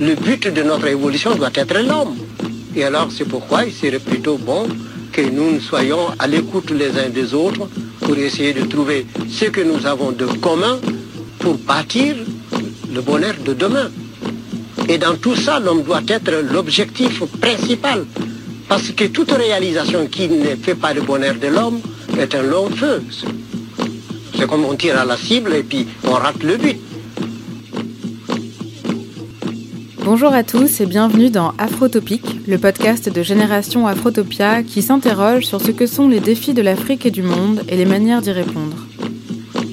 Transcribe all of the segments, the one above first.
le but de notre évolution doit être l'homme. Et alors c'est pourquoi il serait plutôt bon que nous soyons à l'écoute les uns des autres pour essayer de trouver ce que nous avons de commun pour bâtir le bonheur de demain. Et dans tout ça, l'homme doit être l'objectif principal. Parce que toute réalisation qui ne fait pas le bonheur de l'homme est un long feu. C'est comme on tire à la cible et puis on rate le but. Bonjour à tous et bienvenue dans Afrotopique, le podcast de Génération Afrotopia qui s'interroge sur ce que sont les défis de l'Afrique et du monde et les manières d'y répondre.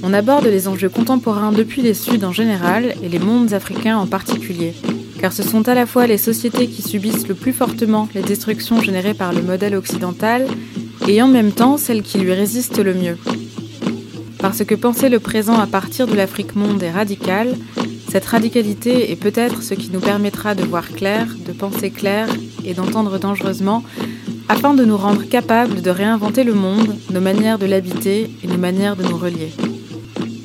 On aborde les enjeux contemporains depuis les Suds en général et les mondes africains en particulier, car ce sont à la fois les sociétés qui subissent le plus fortement les destructions générées par le modèle occidental et en même temps celles qui lui résistent le mieux. Parce que penser le présent à partir de l'Afrique monde est radical, cette radicalité est peut-être ce qui nous permettra de voir clair, de penser clair et d'entendre dangereusement, afin de nous rendre capables de réinventer le monde, nos manières de l'habiter et nos manières de nous relier.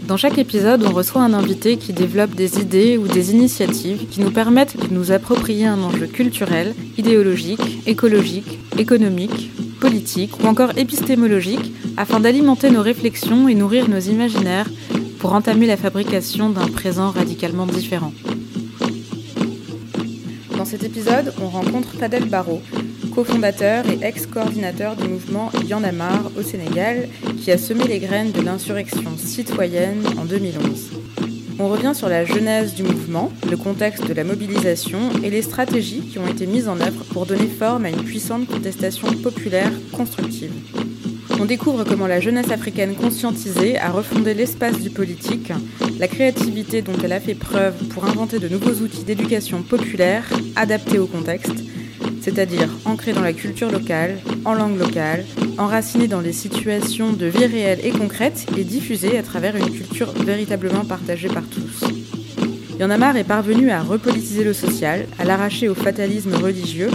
Dans chaque épisode, on reçoit un invité qui développe des idées ou des initiatives qui nous permettent de nous approprier un enjeu culturel, idéologique, écologique, économique, politique ou encore épistémologique afin d'alimenter nos réflexions et nourrir nos imaginaires pour entamer la fabrication d'un présent radicalement différent. Dans cet épisode, on rencontre Fadel Barro, cofondateur et ex-coordinateur du mouvement marre au Sénégal, qui a semé les graines de l'insurrection citoyenne en 2011. On revient sur la genèse du mouvement, le contexte de la mobilisation et les stratégies qui ont été mises en œuvre pour donner forme à une puissante contestation populaire constructive. On découvre comment la jeunesse africaine conscientisée a refondé l'espace du politique, la créativité dont elle a fait preuve pour inventer de nouveaux outils d'éducation populaire adaptés au contexte, c'est-à-dire ancrés dans la culture locale, en langue locale, enracinés dans les situations de vie réelle et concrète et diffusés à travers une culture véritablement partagée par tous. Yanamar est parvenu à repolitiser le social, à l'arracher au fatalisme religieux,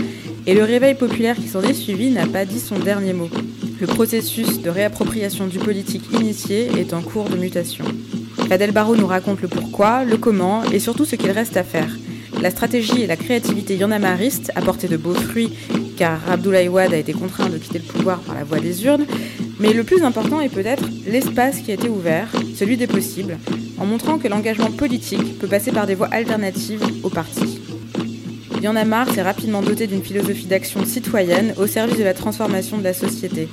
et le réveil populaire qui s'en est suivi n'a pas dit son dernier mot. Le processus de réappropriation du politique initié est en cours de mutation. Fadel Barro nous raconte le pourquoi, le comment et surtout ce qu'il reste à faire. La stratégie et la créativité yanamariste apportaient de beaux fruits car Abdoulaye Wade a été contraint de quitter le pouvoir par la voie des urnes, mais le plus important est peut-être l'espace qui a été ouvert, celui des possibles, en montrant que l'engagement politique peut passer par des voies alternatives au marre s'est rapidement doté d'une philosophie d'action citoyenne au service de la transformation de la société.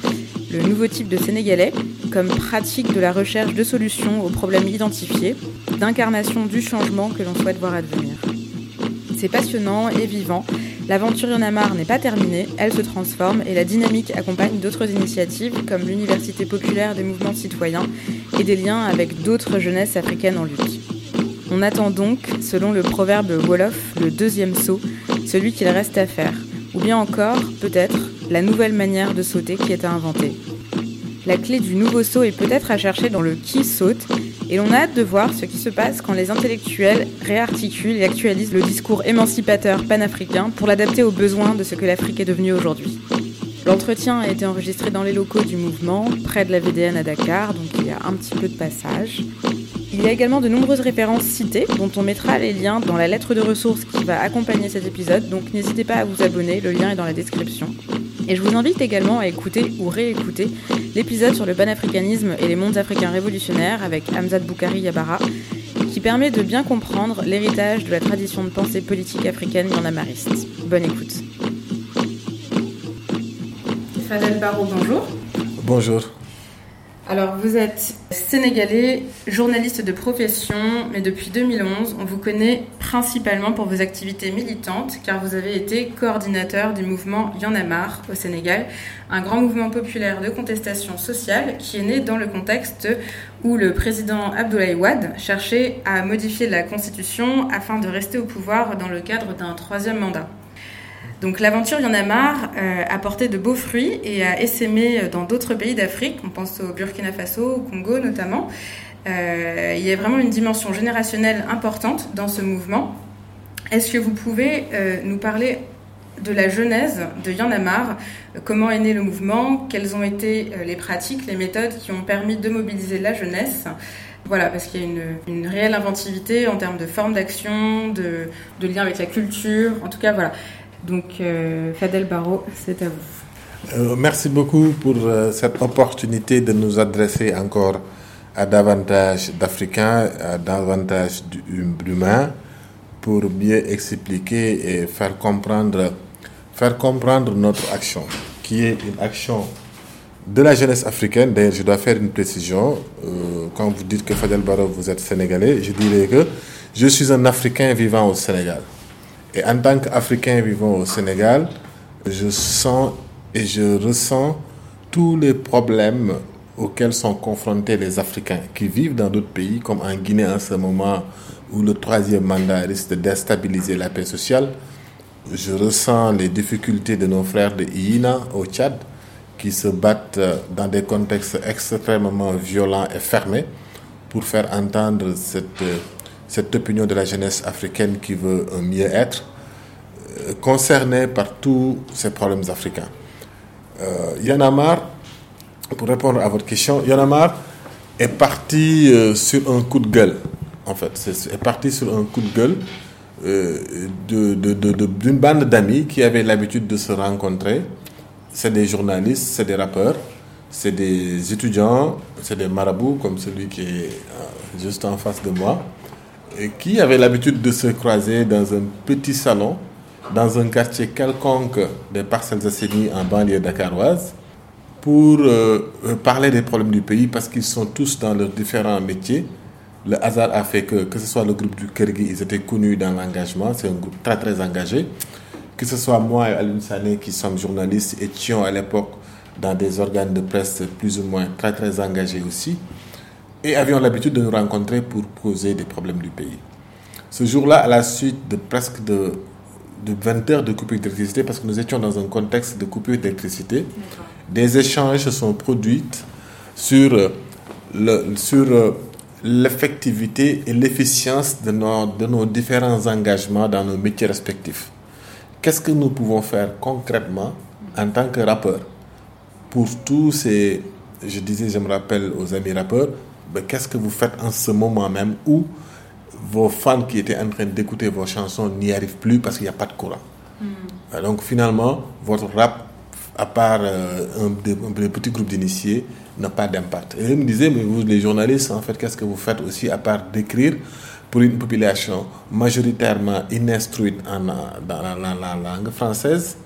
Le nouveau type de Sénégalais, comme pratique de la recherche de solutions aux problèmes identifiés, d'incarnation du changement que l'on souhaite voir advenir. C'est passionnant et vivant. L'aventure Y'en n'est pas terminée, elle se transforme et la dynamique accompagne d'autres initiatives comme l'Université populaire des mouvements citoyens et des liens avec d'autres jeunesses africaines en lutte. On attend donc, selon le proverbe Wolof, le deuxième saut, celui qu'il reste à faire, ou bien encore, peut-être, la nouvelle manière de sauter qui est à inventer. La clé du nouveau saut est peut-être à chercher dans le qui saute, et l'on a hâte de voir ce qui se passe quand les intellectuels réarticulent et actualisent le discours émancipateur panafricain pour l'adapter aux besoins de ce que l'Afrique est devenue aujourd'hui. L'entretien a été enregistré dans les locaux du mouvement, près de la VDN à Dakar, donc il y a un petit peu de passage. Il y a également de nombreuses références citées, dont on mettra les liens dans la lettre de ressources qui va accompagner cet épisode, donc n'hésitez pas à vous abonner, le lien est dans la description. Et je vous invite également à écouter ou réécouter l'épisode sur le panafricanisme et les mondes africains révolutionnaires avec Hamzat Boukari Yabara, qui permet de bien comprendre l'héritage de la tradition de pensée politique africaine yanamariste. Bonne écoute. Fadel Barro, bonjour. Bonjour. Alors, vous êtes sénégalais, journaliste de profession, mais depuis 2011, on vous connaît principalement pour vos activités militantes, car vous avez été coordinateur du mouvement Y'en au Sénégal, un grand mouvement populaire de contestation sociale qui est né dans le contexte où le président Abdoulaye Wade cherchait à modifier la constitution afin de rester au pouvoir dans le cadre d'un troisième mandat. Donc l'aventure y en a marre euh, a porté de beaux fruits et a essaimé dans d'autres pays d'Afrique. On pense au Burkina Faso, au Congo notamment. Euh, il y a vraiment une dimension générationnelle importante dans ce mouvement. Est-ce que vous pouvez euh, nous parler de la genèse de Yanamar. Comment est né le mouvement? Quelles ont été les pratiques, les méthodes qui ont permis de mobiliser la jeunesse? Voilà, parce qu'il y a une, une, réelle inventivité en termes de forme d'action, de, de, lien avec la culture. En tout cas, voilà. Donc, euh, Fadel Barrault, c'est à vous. Euh, merci beaucoup pour euh, cette opportunité de nous adresser encore à davantage d'Africains, à davantage d'humains, pour mieux expliquer et faire comprendre, faire comprendre notre action, qui est une action de la jeunesse africaine. D'ailleurs, je dois faire une précision. Euh, quand vous dites que Fadel Barro, vous êtes sénégalais, je dirais que je suis un Africain vivant au Sénégal. Et en tant qu'Africain vivant au Sénégal, je sens et je ressens tous les problèmes auxquels sont confrontés les Africains qui vivent dans d'autres pays, comme en Guinée en ce moment où le troisième mandat risque de déstabiliser la paix sociale. Je ressens les difficultés de nos frères de IINA au Tchad qui se battent dans des contextes extrêmement violents et fermés pour faire entendre cette, cette opinion de la jeunesse africaine qui veut un mieux-être, euh, concernée par tous ces problèmes africains. Euh, Yanamar, pour répondre à votre question, Yanamar est parti euh, sur un coup de gueule, en fait. C'est, est parti sur un coup de gueule euh, d'une de, de, de, bande d'amis qui avaient l'habitude de se rencontrer c'est des journalistes, c'est des rappeurs, c'est des étudiants, c'est des marabouts comme celui qui est juste en face de moi, qui avaient l'habitude de se croiser dans un petit salon, dans un quartier quelconque des parcelles assainies en banlieue dakaroise, pour euh, parler des problèmes du pays parce qu'ils sont tous dans leurs différents métiers. Le hasard a fait que, que ce soit le groupe du Kergui, ils étaient connus dans l'engagement, c'est un groupe très très engagé que ce soit moi et Alun Sané qui sommes journalistes, étions à l'époque dans des organes de presse plus ou moins très très engagés aussi, et avions l'habitude de nous rencontrer pour poser des problèmes du pays. Ce jour-là, à la suite de presque de, de 20 heures de coupure d'électricité, parce que nous étions dans un contexte de coupure d'électricité, des échanges se sont produits sur le, sur l'effectivité et l'efficience de nos, de nos différents engagements dans nos métiers respectifs qu'est-ce que nous pouvons faire concrètement en tant que rappeur pour tous ces, je disais, je me rappelle aux amis rappeurs, ben, qu'est-ce que vous faites en ce moment même où vos fans qui étaient en train d'écouter vos chansons n'y arrivent plus parce qu'il n'y a pas de courant? Mm. Donc finalement, votre rap, à part euh, un, un, petit groupe d'initiés, n'a pas d'impact. Et ils me disaient, mais vous les journalistes, en fait, qu'est-ce que vous faites aussi à part d'écrire pour une population majoritairement ininstruite en, dans la, langue française?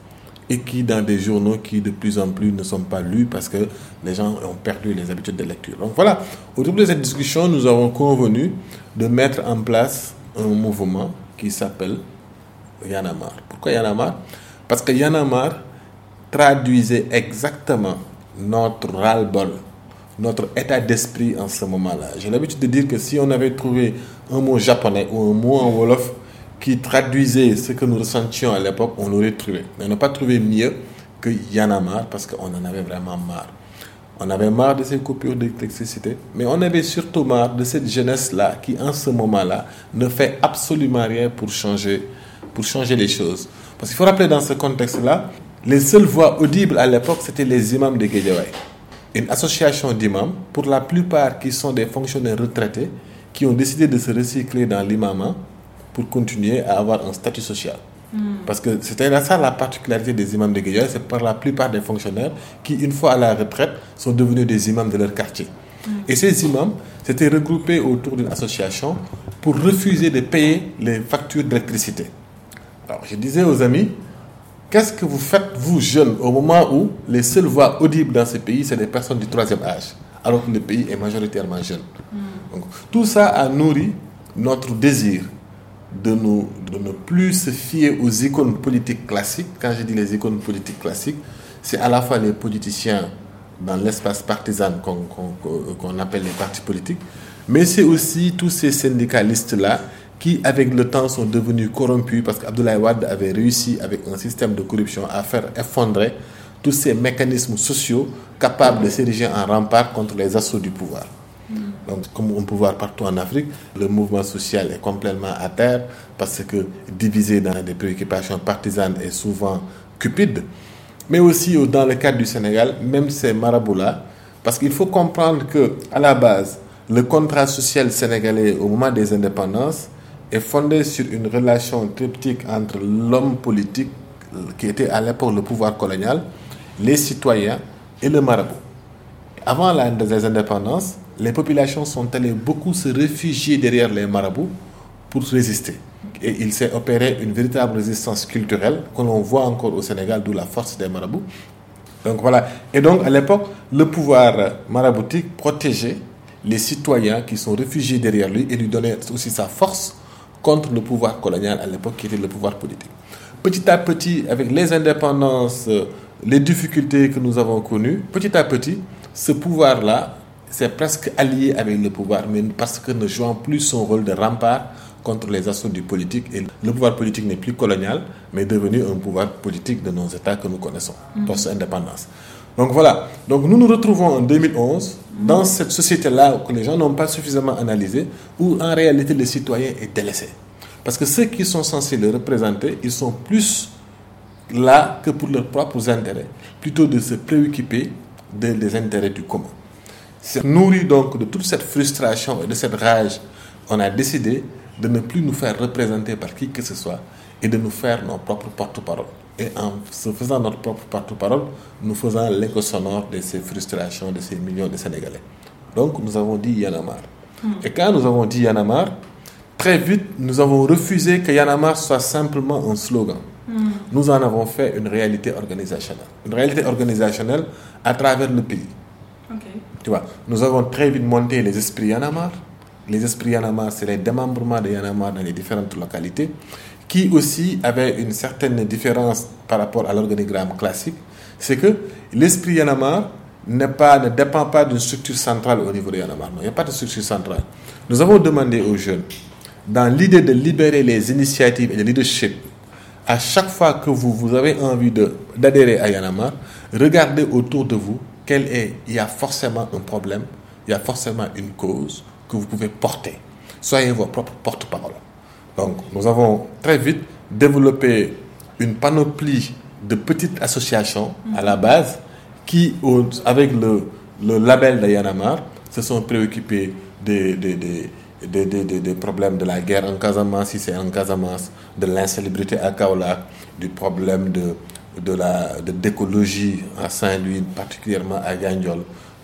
Et qui dans des journaux qui de plus en plus ne sont pas lus parce que les gens ont perdu les habitudes de lecture. Donc voilà, autour de cette discussion, nous avons convenu de mettre en place un mouvement qui s'appelle Yanamar. Pourquoi Yanamar Parce que Yanamar traduisait exactement notre ras-le-bol notre état d'esprit en ce moment-là. J'ai l'habitude de dire que si on avait trouvé un mot japonais ou un mot en Wolof qui traduisait ce que nous ressentions à l'époque, on l'aurait trouvé. Mais on n'a pas trouvé mieux que Yanamar parce qu'on en avait vraiment marre. On avait marre de ces coupures d'électricité, mais on avait surtout marre de cette jeunesse-là qui, en ce moment-là, ne fait absolument rien pour changer, pour changer les choses. Parce qu'il faut rappeler dans ce contexte-là, les seules voix audibles à l'époque, c'était les imams de Guédiawaye une association d'imams, pour la plupart qui sont des fonctionnaires retraités, qui ont décidé de se recycler dans l'imam pour continuer à avoir un statut social. Parce que c'était ça la particularité des imams de Guédiawaye, c'est par la plupart des fonctionnaires qui, une fois à la retraite, sont devenus des imams de leur quartier. Et ces imams s'étaient regroupés autour d'une association pour refuser de payer les factures d'électricité. Alors je disais aux amis, Qu'est-ce que vous faites, vous jeunes, au moment où les seules voix audibles dans ce pays, c'est des personnes du troisième âge, alors que le pays est majoritairement jeune? Donc, Tout ça a nourri notre désir de, ne plus se fier aux icônes politiques classiques. Quand je dis les icônes politiques classiques, c'est à la fois les politiciens dans l'espace partisan qu'on appelle les partis politiques, mais c'est aussi tous ces syndicalistes-là qui, avec le temps, sont devenus corrompus parce qu'Abdoulaye Wade avait réussi, avec un système de corruption, à faire effondrer tous ces mécanismes sociaux capables de s'ériger en rempart contre les assauts du pouvoir. Donc, comme on peut voir partout en Afrique, le mouvement social est complètement à terre parce que divisé dans des préoccupations partisanes et souvent cupides. Mais aussi dans le cadre du Sénégal, même ces marabouts-là, parce qu'il faut comprendre que à la base, le contrat social sénégalais au moment des indépendances est fondé sur une relation triptyque entre l'homme politique, qui était à l'époque le pouvoir colonial, les citoyens et le marabout. Avant la, les indépendances, les populations sont allées beaucoup se réfugier derrière les marabouts pour résister. Et il s'est opéré une véritable résistance culturelle que l'on voit encore au Sénégal, d'où la force des marabouts. Donc voilà. Et donc à l'époque, le pouvoir maraboutique protégeait les citoyens qui sont réfugiés derrière lui et lui donnait aussi sa force contre le pouvoir colonial à l'époque qui était le pouvoir politique. Petit à petit, avec les indépendances, les difficultés que nous avons connues, petit à petit, ce pouvoir-là s'est presque allié avec le pouvoir, mais parce que ne jouant plus son rôle de rempart contre les assauts du politique. Et le pouvoir politique n'est plus colonial, mais devenu un pouvoir politique de nos États que nous connaissons, post-indépendance. Donc voilà, donc nous nous retrouvons en 2011 dans cette société-là que les gens n'ont pas suffisamment analysé, où en réalité le citoyen est délaissé. Parce que ceux qui sont censés le représenter, ils sont plus là que pour leurs propres intérêts, plutôt de se préoccuper des intérêts du commun. Nourri donc de toute cette frustration et de cette rage, on a décidé de ne plus nous faire représenter par qui que ce soit et de nous faire nos propres porte-parole. Et en se faisant notre propre porte-parole, nous faisons l'écho sonore de ces frustrations de ces millions de Sénégalais. Donc nous avons dit Yanamar. Et quand nous avons dit Yanamar, très vite nous avons refusé que Yanamar soit simplement un slogan. Nous en avons fait une réalité organisationnelle. Une réalité organisationnelle à travers le pays. Tu vois, nous avons très vite monté les esprits Yanamar. Les esprits Yanamar, c'est les démembrements de Yanamar dans les différentes localités, qui aussi avaient une certaine différence par rapport à l'organigramme classique. C'est que l'esprit Yanamar ne dépend pas d'une structure centrale au niveau de Yanamar. Il n'y a pas de structure centrale. Nous avons demandé aux jeunes, dans l'idée de libérer les initiatives et le leadership, à chaque fois que vous, vous avez envie d'adhérer à Yanamar, regardez autour de vous quel est, il y a forcément un problème, il y a forcément une cause que vous pouvez porter. Soyez vos propres porte-parole. Donc, nous avons très vite développé une panoplie de petites associations à la base qui, avec le, label de Yanamar, se sont préoccupées des, des, des, des, problèmes de la guerre en Casamance, si c'est en Casamance, de l'insalubrité à Kaolack, du problème de, de la d'écologie à Saint-Louis, particulièrement à Gagnol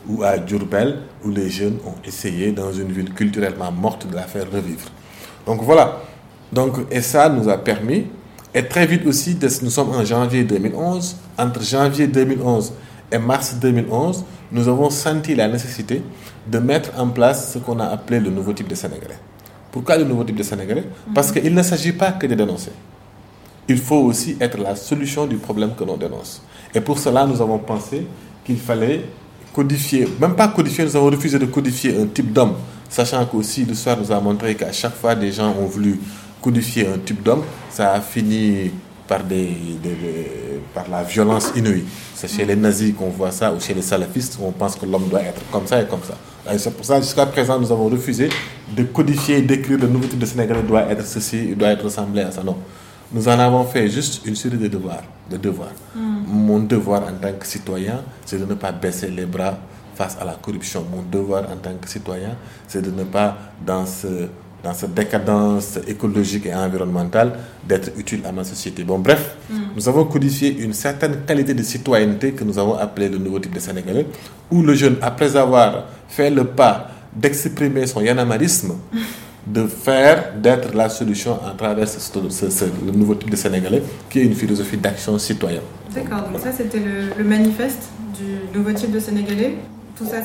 ou à Djurbel, où les jeunes ont essayé, dans une ville culturellement morte, de la faire revivre. Donc voilà. Donc, et ça nous a permis, et très vite aussi, nous sommes en janvier 2011, entre janvier 2011 et mars 2011, nous avons senti la nécessité de mettre en place ce qu'on a appelé le nouveau type de Sénégalais. Pourquoi le nouveau type de Sénégalais? Parce qu'il ne s'agit pas que de dénoncer. Il faut aussi être la solution du problème que l'on dénonce. Et pour cela, nous avons pensé qu'il fallait codifier, même pas codifier, nous avons refusé de codifier un type d'homme, sachant qu'aussi l'histoire nous a montré qu'à chaque fois des gens ont voulu codifier un type d'homme, ça a fini par, la violence inouïe. C'est chez les nazis qu'on voit ça, ou chez les salafistes, on pense que l'homme doit être comme ça et comme ça. C'est pour ça, jusqu'à présent, nous avons refusé de codifier, d'écrire le nouveau type de Sénégalais doit être ceci, il doit être ressemblé à ça. Non. Nous en avons fait juste une série de devoirs. De devoirs. Mon devoir en tant que citoyen, c'est de ne pas baisser les bras face à la corruption. Mon devoir en tant que citoyen, c'est de ne pas, dans ce dans cette décadence écologique et environnementale, d'être utile à ma société. Bon, bref, nous avons codifié une certaine qualité de citoyenneté que nous avons appelée le nouveau type de Sénégalais, où le jeune, après avoir fait le pas d'exprimer son yanamarisme, de faire, d'être la solution à travers ce, le nouveau type de Sénégalais, qui est une philosophie d'action citoyenne. D'accord, donc ça c'était le, manifeste du nouveau type de Sénégalais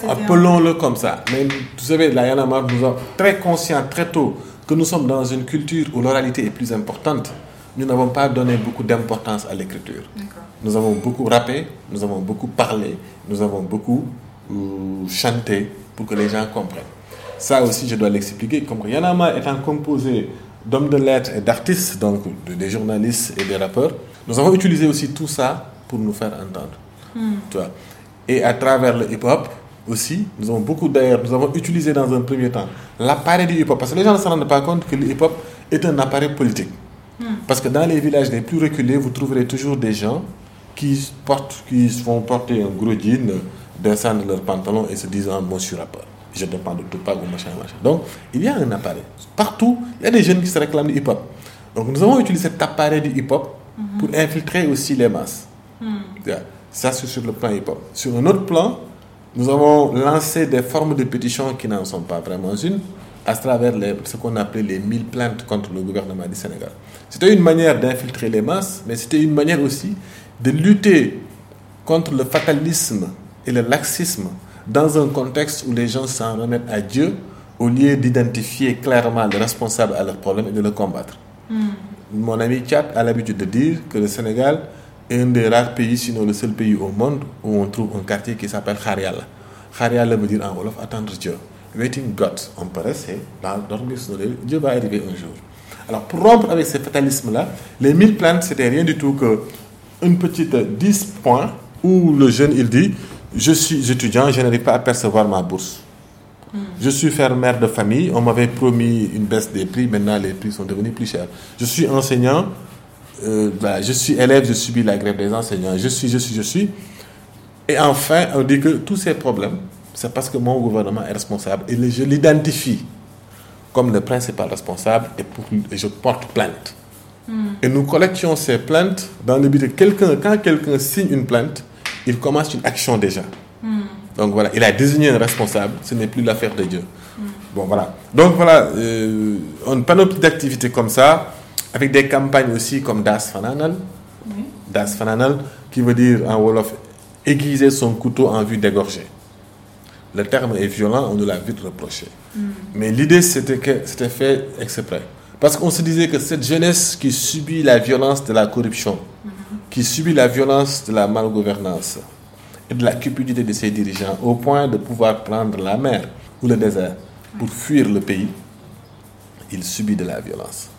Appelons-le comme ça. Mais vous savez, la Yanamar nous a très conscient très tôt que nous sommes dans une culture où l'oralité est plus importante. Nous n'avons pas donné beaucoup d'importance à l'écriture. Nous avons beaucoup rappé, nous avons beaucoup parlé, nous avons beaucoup euh, chanté pour que les gens comprennent. Ça aussi, je dois l'expliquer. Comme Yanama étant composé d'hommes de lettres et d'artistes, donc des journalistes et des rappeurs, nous avons utilisé aussi tout ça pour nous faire entendre. Hmm. Tu vois. Et à travers le hip-hop, aussi, nous avons beaucoup d'ailleurs, nous avons utilisé dans un premier temps l'appareil du hip-hop. Parce que les gens ne se rendent pas compte que le hip-hop est un appareil politique. Parce que dans les villages les plus reculés, vous trouverez toujours des gens qui, portent, qui se font porter un gros jean, descendent leurs pantalons et se disent ah, je suis rappeur. Je dépends de tout pas ou machin, machin. Donc, il y a un appareil. Partout, il y a des jeunes qui se réclament du hip-hop. Donc, nous avons utilisé cet appareil du hip-hop pour infiltrer aussi les masses. Ça, c'est sur le plan hip-hop. Sur un autre plan, nous avons lancé des formes de pétitions qui n'en sont pas vraiment une, à travers les, ce qu'on appelait les 1000 plaintes contre le gouvernement du Sénégal. C'était une manière d'infiltrer les masses, mais c'était une manière aussi de lutter contre le fatalisme et le laxisme dans un contexte où les gens s'en remettent à Dieu au lieu d'identifier clairement les responsables à leurs problèmes et de le combattre. Mon ami Tchad a l'habitude de dire que le Sénégal est un des rares pays, sinon le seul pays au monde, où on trouve un quartier qui s'appelle Khariala. Khariala veut dire en Wolof attendre Dieu. Waiting God, on peut rester dormir sur le Dieu va arriver un jour. Alors pour rompre avec ce fatalisme-là, les 1000 plantes, c'était rien du tout que une petite 10 points où le jeune il dit Je suis étudiant, je n'arrive pas à percevoir ma bourse. Je suis fermière de famille, on m'avait promis une baisse des prix, maintenant les prix sont devenus plus chers. Je suis enseignant, euh, voilà, je suis élève, je subis la grève des enseignants, je suis, je suis, je suis. Et enfin, on dit que tous ces problèmes, c'est parce que mon gouvernement est responsable et je l'identifie comme le principal responsable et, pour, et je porte plainte. Et nous collections ces plaintes dans le but de quelqu'un, quand quelqu'un signe une plainte, il commence une action déjà. Donc voilà, il a désigné un responsable, ce n'est plus l'affaire de Dieu. Bon voilà. Donc voilà, euh, une panoplie d'activités comme ça, avec des campagnes aussi comme Das Fananal. Das Fananal, qui veut dire en Wolof aiguiser son couteau en vue d'égorger. Le terme est violent, on nous l'a vite reproché. Mais l'idée, c'était que c'était fait exprès. Parce qu'on se disait que cette jeunesse qui subit la violence de la corruption, qui subit la violence de la malgouvernance et de la cupidité de ses dirigeants, au point de pouvoir prendre la mer ou le désert pour fuir le pays, il subit de la violence.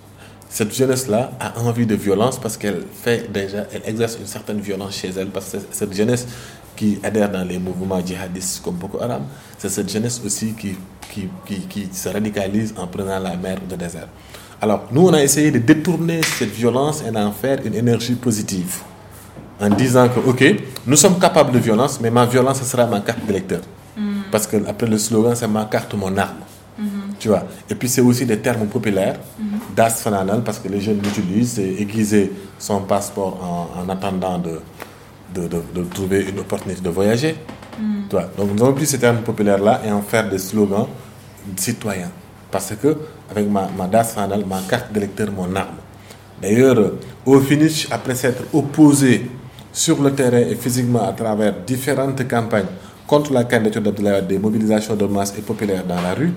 Cette jeunesse-là a envie de violence parce qu'elle fait déjà, elle exerce une certaine violence chez elle, parce que cette jeunesse qui adhère dans les mouvements djihadistes comme Boko Haram, c'est cette jeunesse aussi qui, qui, qui, qui se radicalise en prenant la mer ou le désert. Alors, nous, on a essayé de détourner cette violence et d'en faire une énergie positive. En disant que, OK, nous sommes capables de violence, mais ma violence, ce sera ma carte d'électeur. Parce que après le slogan, c'est ma carte, mon arme. Tu vois. Et puis, c'est aussi des termes populaires. Das Fananal, parce que les jeunes l'utilisent, c'est aiguiser son passeport en, en attendant de, de, de, de trouver une opportunité de voyager. Tu vois. Donc, nous avons pris ces termes populaires-là et en faire des slogans citoyens. Parce que, avec ma, ma Das ma carte d'électeur, mon arme. D'ailleurs, au finish, après s'être opposé sur le terrain et physiquement à travers différentes campagnes contre la candidature d'Abdoulaye des mobilisations de masse et populaires dans la rue,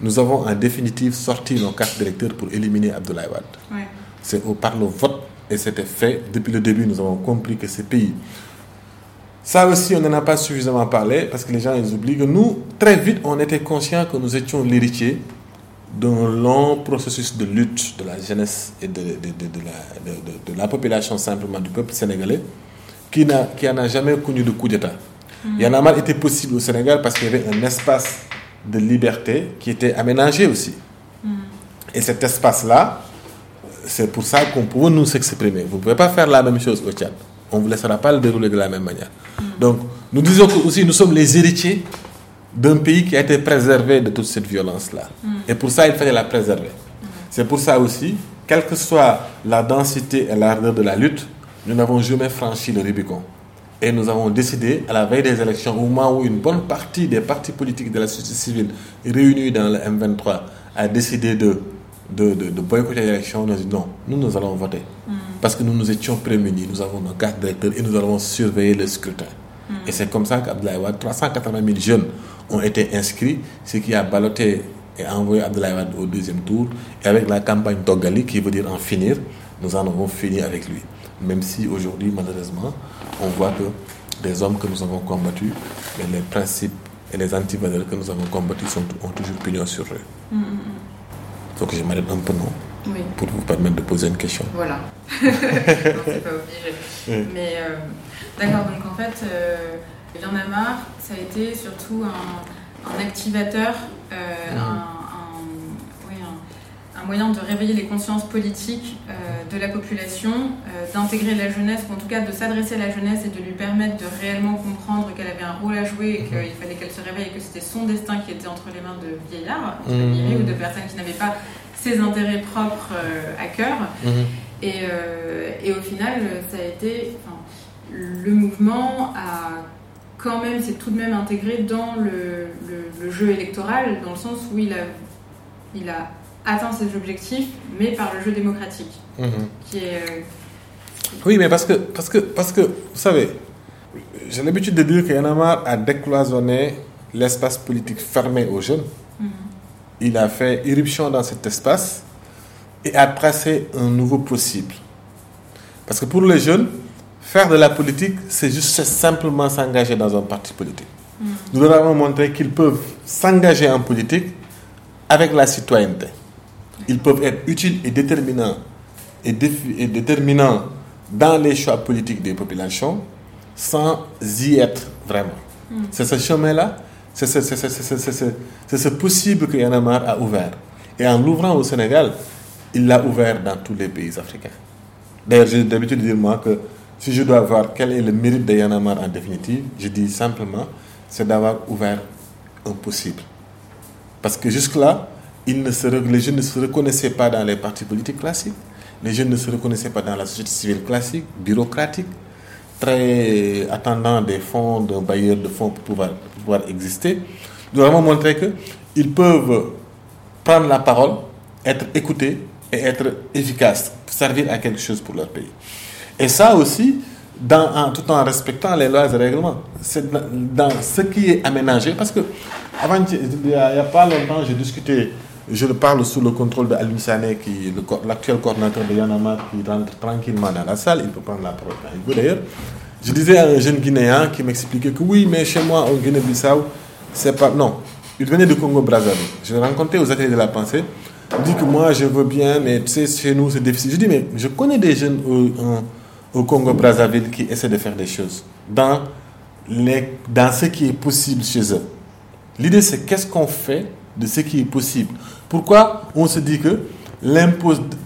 nous avons en définitive sorti nos cartes d'électeurs pour éliminer Abdoulaye Wade. Ouais. C'est au par le vote et c'était fait. Depuis le début, nous avons compris que ces pays. Ça aussi, on n'en a pas suffisamment parlé parce que les gens ils oublient que nous, très vite, on était conscients que nous étions l'héritier d'un long processus de lutte de la jeunesse et de, de, de, la, de, la population simplement du peuple sénégalais qui n'a qui en a jamais connu de coup d'État. Il y en a mal été possible au Sénégal parce qu'il y avait un espace de liberté qui était aménagé aussi. Et cet espace-là, c'est pour ça qu'on peut nous s'exprimer. Vous ne pouvez pas faire la même chose au Tchad. On ne vous laissera pas le dérouler de la même manière. Donc, nous disons que aussi nous sommes les héritiers d'un pays qui a été préservé de toute cette violence-là. Et pour ça, il fallait la préserver. C'est pour ça aussi, quelle que soit la densité et l'ardeur de la lutte, nous n'avons jamais franchi le Rubicon. Et nous avons décidé, à la veille des élections, au moment où une bonne partie des partis politiques de la société civile réunis dans le M23 a décidé de, de, de, de boycotter l'élection, nous avons dit non, nous, nous allons voter. Parce que nous nous étions prémunis, nous avons nos cartes d'électeurs et nous allons surveiller le scrutin. Et c'est comme ça qu'Abdoulaye Wade, 380 000 jeunes ont été inscrits, ce qui a ballotté et envoyé Abdoulaye Wade au deuxième tour. Et avec la campagne Dogali, qui veut dire en finir, nous en avons fini avec lui. Même si aujourd'hui, malheureusement, on voit que des hommes que nous avons combattus, les principes et les antivaleurs que nous avons combattus sont, ont toujours pignon sur eux. Donc je m'arrête un peu non Oui. pour vous permettre de poser une question. Voilà. non, c'est pas obligé. Mais euh, d'accord, donc en fait, euh, Il y en a marre, ça a été surtout un, activateur, euh, mmh. un, moyen de réveiller les consciences politiques euh, de la population, euh, d'intégrer la jeunesse, ou en tout cas de s'adresser à la jeunesse et de lui permettre de réellement comprendre qu'elle avait un rôle à jouer et qu'il fallait qu'elle se réveille et que c'était son destin qui était entre les mains de vieillards, mmh. ou de personnes qui n'avaient pas ses intérêts propres à cœur. Mmh. Et, et, au final, ça a été. le mouvement a quand même, c'est tout de même intégré dans le, le, jeu électoral, dans le sens où il a, il a atteint ses objectifs, mais par le jeu démocratique. Mhm. Qui est, euh, oui, mais parce que, parce, que, parce que, vous savez, j'ai l'habitude de dire qu'Yanamar a décloisonné l'espace politique fermé aux jeunes. Mhm. Il a fait irruption dans cet espace et a tracé un nouveau possible. Parce que pour les jeunes, Faire de la politique, c'est juste simplement s'engager dans un parti politique. Mm. Nous leur avons montré qu'ils peuvent s'engager en politique avec la citoyenneté. Ils peuvent être utiles et déterminants, et, déterminants dans les choix politiques des populations sans y être vraiment. Mm. C'est ce chemin-là, c'est ce, possible que Yanamar a ouvert. Et en l'ouvrant au Sénégal, il l'a ouvert dans tous les pays africains. D'ailleurs, j'ai d'habitude de dire moi que si je dois voir quel est le mérite de Yanamar en définitive, je dis simplement, c'est d'avoir ouvert un possible. Parce que jusque-là, les jeunes ne se reconnaissaient pas dans les partis politiques classiques, les jeunes ne se reconnaissaient pas dans la société civile classique, bureaucratique, très attendant des fonds, d'un bailleur de fonds pour pouvoir, pour pouvoir exister. Nous avons montré qu'ils peuvent prendre la parole, être écoutés et être efficaces, servir à quelque chose pour leur pays. Et ça aussi, tout en respectant les lois et règlements. C'est dans, ce qui est aménagé. Parce que, avant, il n'y a, pas longtemps, j'ai discuté, je le parle sous le contrôle de Sané, qui l'actuel coordinateur de Yanama, qui rentre tranquillement dans la salle, il peut prendre la parole d'ailleurs. Je disais à un jeune Guinéen qui m'expliquait que oui, mais chez moi, au Guinée-Bissau, c'est pas. Non, il venait du Congo-Brazzaville. Je l'ai rencontré aux ateliers de la pensée. Il dit que moi, je veux bien, mais tu sais, chez nous, c'est difficile. Je dis, mais je connais des jeunes au Congo-Brazzaville qui essaient de faire des choses dans, les, dans ce qui est possible chez eux. L'idée, c'est qu'est-ce qu'on fait de ce qui est possible? Pourquoi on se dit que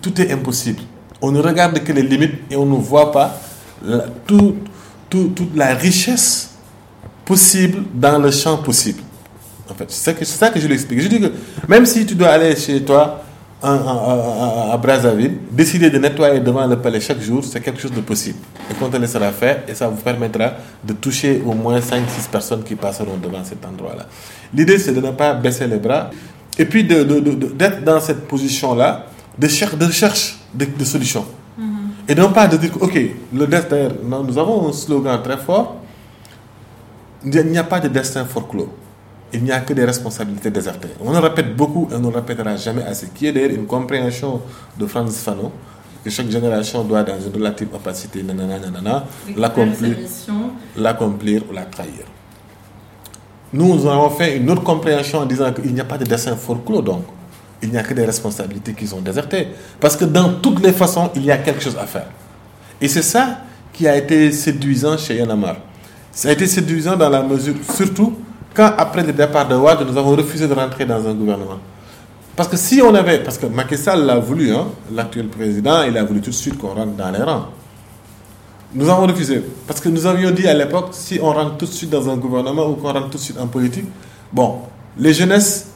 tout est impossible? On ne regarde que les limites et on ne voit pas tout, toute la richesse possible dans le champ possible. En fait, c'est ça que je lui explique. Je dis que même si tu dois aller chez toi à, Brazzaville, décider de nettoyer devant le palais chaque jour, c'est quelque chose de possible. Et quand on le sera fait, et ça vous permettra de toucher au moins 5-6 personnes qui passeront devant cet endroit-là. L'idée, c'est de ne pas baisser les bras et puis d'être de, de, dans cette position-là, de, chercher de recherche de, solutions. Mm-hmm. Et non pas de dire, OK, le destin, nous avons un slogan très fort, il n'y a pas de destin clos il n'y a que des responsabilités désertées. On le répète beaucoup et on ne le répétera jamais assez. Qui est d'ailleurs une compréhension de Franz Fanon, que chaque génération doit, dans une relative opacité, l'accomplir, l'accomplir ou la trahir. Nous, nous avons fait une autre compréhension en disant qu'il n'y a pas de dessin folklore, donc il n'y a que des responsabilités qui sont désertées. Parce que dans toutes les façons, il y a quelque chose à faire. Et c'est ça qui a été séduisant chez Yanamar. Ça a été séduisant dans la mesure, surtout, quand après le départ de Ouad, nous avons refusé de rentrer dans un gouvernement. Parce que si on avait, parce que Macky Sall l'a voulu, hein, l'actuel président, il a voulu tout de suite qu'on rentre dans les rangs. Nous avons refusé. Parce que nous avions dit à l'époque, si on rentre tout de suite dans un gouvernement ou qu'on rentre tout de suite en politique, bon, les jeunesses,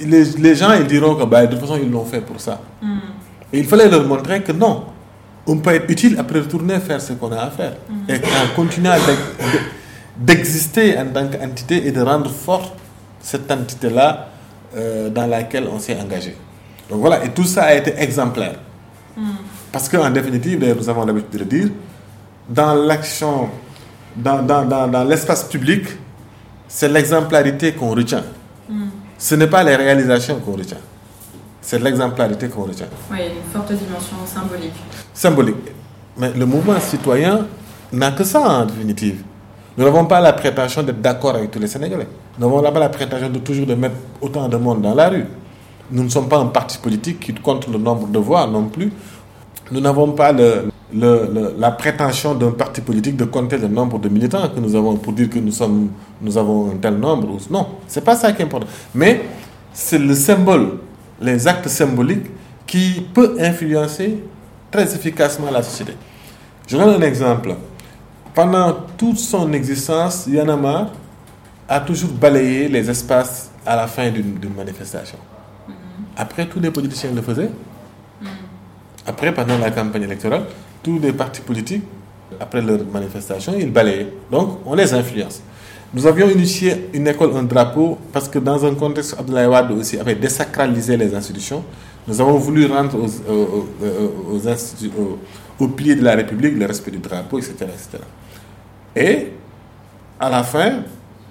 les, gens, ils diront que bah, de toute façon, ils l'ont fait pour ça. Hmm. Et il fallait leur montrer que non, on peut être utile après retourner faire ce qu'on a à faire. Hmm. Et en continuant avec d'exister en tant qu'entité et de rendre forte cette entité-là euh, dans laquelle on s'est engagé. Donc voilà, et tout ça a été exemplaire. Hmm. Parce qu'en définitive, nous avons l'habitude de le dire, dans l'action, dans, dans, dans, l'espace public, c'est l'exemplarité qu'on retient. Hmm. Ce n'est pas les réalisations qu'on retient. C'est l'exemplarité qu'on retient. Oui, une forte dimension symbolique. Symbolique. Mais le mouvement citoyen n'a que ça en définitive. Nous n'avons pas la prétention d'être d'accord avec tous les Sénégalais. Nous n'avons pas la prétention de toujours de mettre autant de monde dans la rue. Nous ne sommes pas un parti politique qui compte le nombre de voix non plus. Nous n'avons pas la prétention d'un parti politique de compter le nombre de militants que nous avons pour dire que nous, sommes, nous avons un tel nombre. Non, c'est pas ça qui est important. Mais c'est le symbole, les actes symboliques qui peut influencer très efficacement la société. Je donne un exemple. Pendant toute son existence, Yanama a toujours balayé les espaces à la fin d'une manifestation. Mm-hmm. Après, tous les politiciens le faisaient. Mm. Après, pendant la campagne électorale, tous les partis politiques, après leur manifestation, ils balayaient. Donc, on les influence. Nous avions initié une école, un drapeau, parce que dans un contexte, Abdoulaye Wade aussi avait désacralisé les institutions. Nous avons voulu rendre aux, aux, de la République le respect du drapeau, etc., etc. Et, à la fin,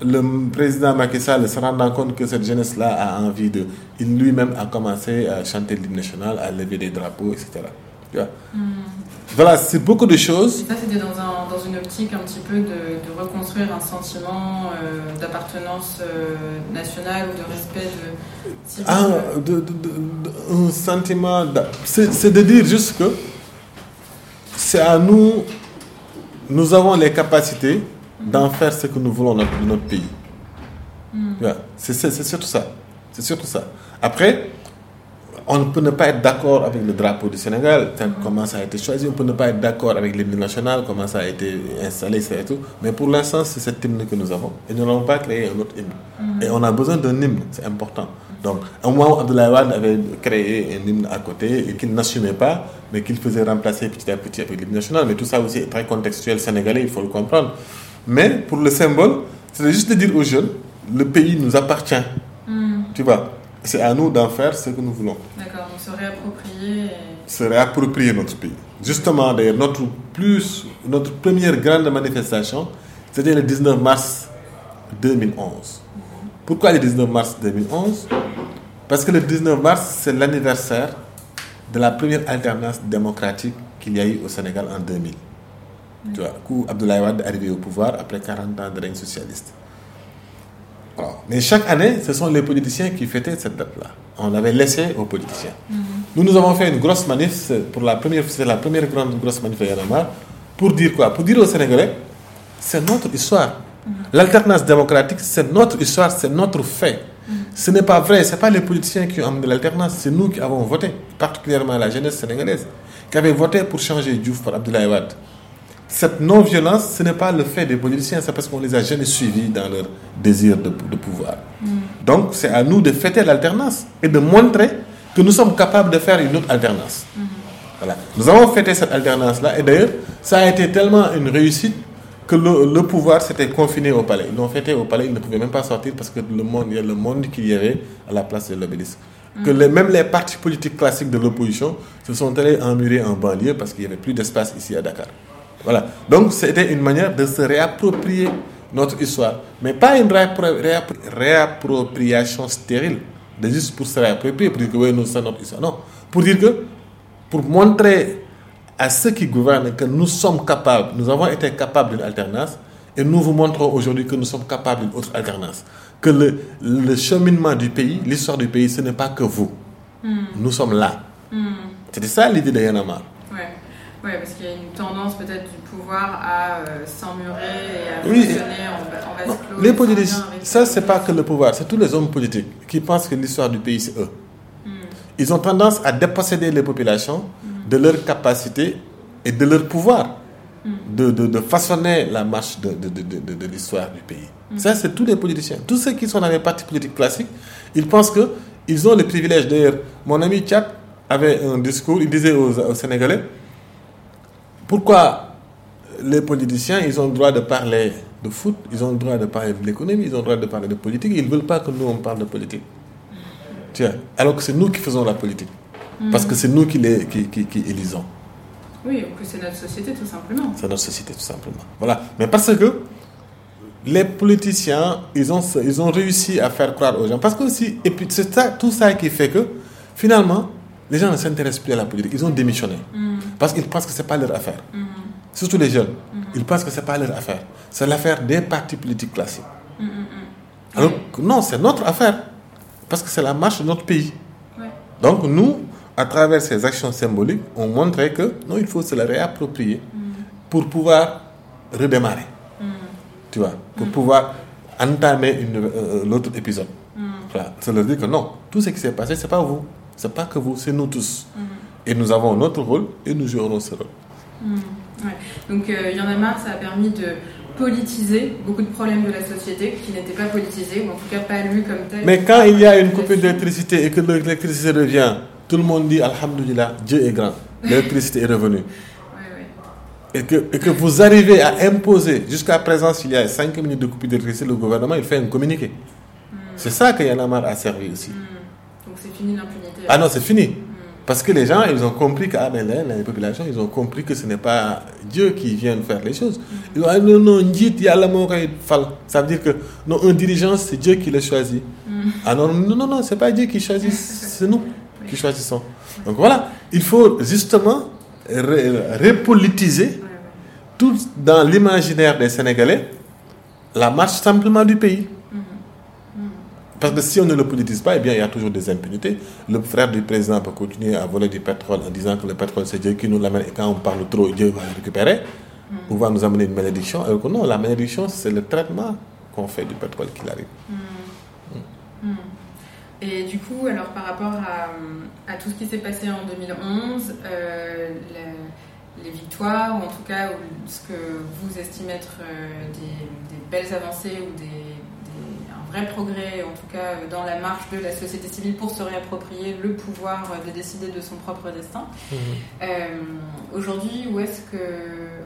le président Macky Sall se rendant compte que cette jeunesse-là a envie de... Il lui-même a commencé à chanter l'hymne national, à lever des drapeaux, etc. Hmm. Voilà, c'est beaucoup de choses. Ça, c'était dans, dans, une optique un petit peu de, de reconstruire un sentiment euh, d'appartenance euh, nationale ou de respect de. Ah, de, un sentiment. C'est de dire juste que c'est à nous. Nous avons les capacités d'en faire ce que nous voulons de notre pays. Hmm. C'est surtout ça. C'est surtout ça. Après, on peut ne pas être d'accord avec le drapeau du Sénégal, comment ça a été choisi, on peut ne pas être d'accord avec l'hymne national, comment ça a été installé, et tout. Mais pour l'instant, c'est cet hymne que nous avons. Et nous n'avons pas créé un autre hymne. Mm. Et on a besoin d'un hymne, c'est important. Donc, un moment, Abdoulaye Wade avait créé un hymne à côté et qu'il n'assumait pas, mais qu'il faisait remplacer petit à petit avec l'hymne national. Mais tout ça aussi est très contextuel sénégalais, il faut le comprendre. Mais pour le symbole, c'est juste de dire aux jeunes, le pays nous appartient. Mm. Tu vois? C'est à nous d'en faire ce que nous voulons. D'accord, donc se réapproprier. Se réapproprier notre pays. Justement, d'ailleurs, notre, plus, notre première grande manifestation, c'était le 19 mars 2011. Pourquoi le 19 mars 2011 Parce que le 19 mars, c'est l'anniversaire de la première alternance démocratique qu'il y a eu au Sénégal en 2000. Tu vois, où Abdoulaye Wade est arrivé au pouvoir après 40 ans de règne socialiste. Mais chaque année, ce sont les politiciens qui fêtaient cette date-là. On avait laissé aux politiciens. Mhm. Nous, nous avons fait une grosse manif, pour la première, c'est la première grande grosse manif à Yanamar, pour dire quoi? Pour dire aux Sénégalais, c'est notre histoire. Mhm. L'alternance démocratique, c'est notre histoire, c'est notre fait. Mhm. Ce n'est pas vrai, ce n'est pas les politiciens qui ont amené l'alternance, c'est nous qui avons voté, particulièrement la jeunesse sénégalaise, qui avait voté pour changer Diouf par Abdoulaye Wade cette non-violence, ce n'est pas le fait des politiciens, c'est parce qu'on les a jamais suivis dans leur désir de, pouvoir. Mm. Donc, c'est à nous de fêter l'alternance et de montrer que nous sommes capables de faire une autre alternance. Mm-hmm. Voilà. Nous avons fêté cette alternance-là et d'ailleurs, ça a été tellement une réussite que le, pouvoir s'était confiné au palais. Ils l'ont fêté au palais, ils ne pouvaient même pas sortir parce que le monde, il y a le monde qu'il y avait à la place de l'obélisque. Mm. Que les, même les partis politiques classiques de l'opposition se sont allés emmurer en banlieue parce qu'il n'y avait plus d'espace ici à Dakar. Voilà. Donc c'était une manière de se réapproprier notre histoire. Mais pas une réappropriation stérile, de juste pour se réapproprier, pour dire que oui, nous sommes notre histoire. Non. Pour dire que, pour montrer à ceux qui gouvernent que nous sommes capables, nous avons été capables d'une alternance, et nous vous montrons aujourd'hui que nous sommes capables d'une autre alternance. Que le, le cheminement du pays, l'histoire du pays, ce n'est pas que vous. Hmm. Nous sommes là. Hmm. C'était ça l'idée de Yanamar. Oui, parce qu'il y a une tendance peut-être du pouvoir à euh, s'emmurer et à fonctionner en, en Les politiciens, ça, c'est pas que le pouvoir, c'est tous les hommes politiques qui pensent que l'histoire du pays, c'est eux. Hmm. Ils ont tendance à déposséder les populations de leur capacité et de leur pouvoir hmm. de, de, de, façonner la marche de, de l'histoire du pays. Hmm. Ça, c'est tous les politiciens. Tous ceux qui sont dans les partis politiques classiques, ils pensent qu'ils ont le privilège. D'ailleurs, mon ami Tchad avait un discours, il disait aux Sénégalais, pourquoi les politiciens, ils ont le droit de parler de foot, ils ont le droit de parler de l'économie, ils ont le droit de parler de politique, ils ne veulent pas que nous, on parle de politique. Tiens, alors que c'est nous qui faisons la politique. Parce que c'est nous qui, les, qui, qui, élisons. Oui, que c'est notre société tout simplement. C'est notre société tout simplement. Voilà. Mais parce que les politiciens, ils ont, ils ont réussi à faire croire aux gens. Parce que aussi, et puis c'est tout ça qui fait que finalement, les gens ne s'intéressent plus à la politique. Ils ont démissionné. Mm. Parce qu'ils pensent que ce n'est pas leur affaire. Mm. Surtout les jeunes. Mm. Ils pensent que ce n'est pas leur affaire. C'est l'affaire des partis politiques classiques. Alors non, c'est notre affaire. Parce que c'est la marche de notre pays. Donc nous, à travers ces actions symboliques, on montrait que non, il faut se la réapproprier pour pouvoir redémarrer. Tu vois, pour pouvoir entamer euh, l'autre épisode. Voilà. Ça leur dit que non, tout ce qui s'est passé, c'est pas vous, c'est pas que vous, c'est nous tous. Et nous avons notre rôle et nous jouerons ce rôle. Ouais. Donc euh, y en a marre, ça a permis de politiser beaucoup de problèmes de la société qui n'étaient pas politisés ou en tout cas pas lus comme tels. Mais quand il y a une coupure d'électricité et que l'électricité revient, tout le monde dit Alhamdulillah, Dieu est grand, l'électricité est revenue. Et que, et que vous arrivez à imposer, jusqu'à présent, s'il y a 5 minutes de coupure d'électricité, le gouvernement il fait un communiqué. C'est ça que Yanamar a servi aussi. Donc c'est fini l'impunité. Ah non, c'est fini. Parce que les gens, ils ont compris que ah, ben, là, les populations, ils ont compris que ce n'est pas Dieu qui vient faire les choses. Ils ont dit, ah, non, non, yalla mo koy fal. Ça veut dire que non, un dirigeant, c'est Dieu qui le choisit. Ah non, non, non, non, c'est pas Dieu qui choisit, c'est nous qui choisissons. Donc voilà, il faut justement repolitiser tout dans l'imaginaire des Sénégalais la marche simplement du pays. Parce que si on ne le politise pas, eh bien, il y a toujours des impunités. Le frère du président peut continuer à voler du pétrole en disant que le pétrole, c'est Dieu qui nous l'amène et quand on parle trop, Dieu va le récupérer ou va nous amener une malédiction. Alors que non, la malédiction, c'est le traitement qu'on fait du pétrole qui arrive. Et du coup, alors par rapport à, à tout ce qui s'est passé en 2011, euh, la- les victoires, ou en tout cas ce que vous estimez être euh, des, des belles avancées ou des, vrai progrès, en tout cas dans la marche de la société civile pour se réapproprier le pouvoir de décider de son propre destin. Euh, Aujourd'hui, où est-ce que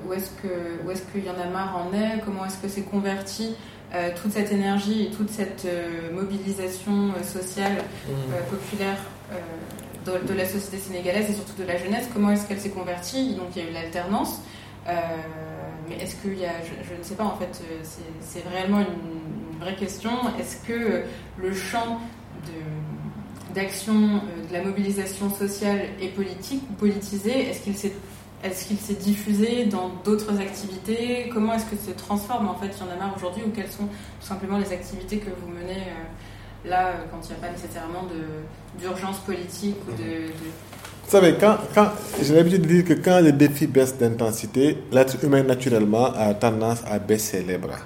où est-ce que où est-ce que marre en est? Comment est-ce que c'est converti euh, toute cette énergie et toute cette euh, mobilisation euh, sociale euh, populaire euh, de, de la société sénégalaise et surtout de la jeunesse? Comment est-ce qu'elle s'est convertie? Donc il y a eu l'alternance. Euh, mais est-ce qu'il y a, je, je ne sais pas en fait, euh, c'est réellement une vraie question. Est-ce que euh, le champ d'action euh, de la mobilisation sociale et politique politisé, est-ce qu'il s'est est-ce qu'il s'est diffusé dans d'autres activités? Comment est-ce que se transforme en fait Il y en a marre aujourd'hui ou quelles sont tout simplement les activités que vous menez euh, là quand il n'y a pas nécessairement d'urgence politique ou de, de- Vous savez, quand, quand, j'ai l'habitude de dire que quand le défi baisse d'intensité, l'être humain naturellement a tendance à baisser les bras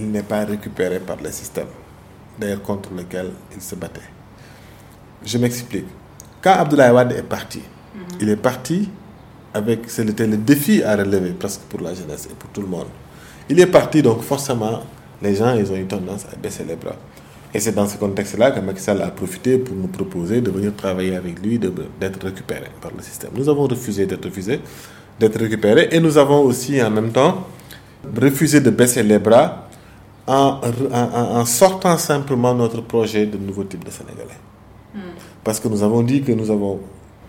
s'il n'est pas récupéré par le système, d'ailleurs contre lequel il se battait. Je m'explique. Quand Abdoulaye Wade est parti, il est parti avec, c'était le défi à relever presque pour la jeunesse et pour tout le monde. Il est parti, donc forcément, les gens, ils ont eu tendance à baisser les bras. Et c'est dans ce contexte-là que Macky Sall a profité pour nous proposer de venir travailler avec lui, d'être récupéré par le système. Nous avons refusé d'être refusé, d'être récupéré, et nous avons aussi en même temps refusé de baisser les bras en, en- en- en sortant simplement notre projet de nouveau type de Sénégalais. Parce que nous avons dit que nous avons,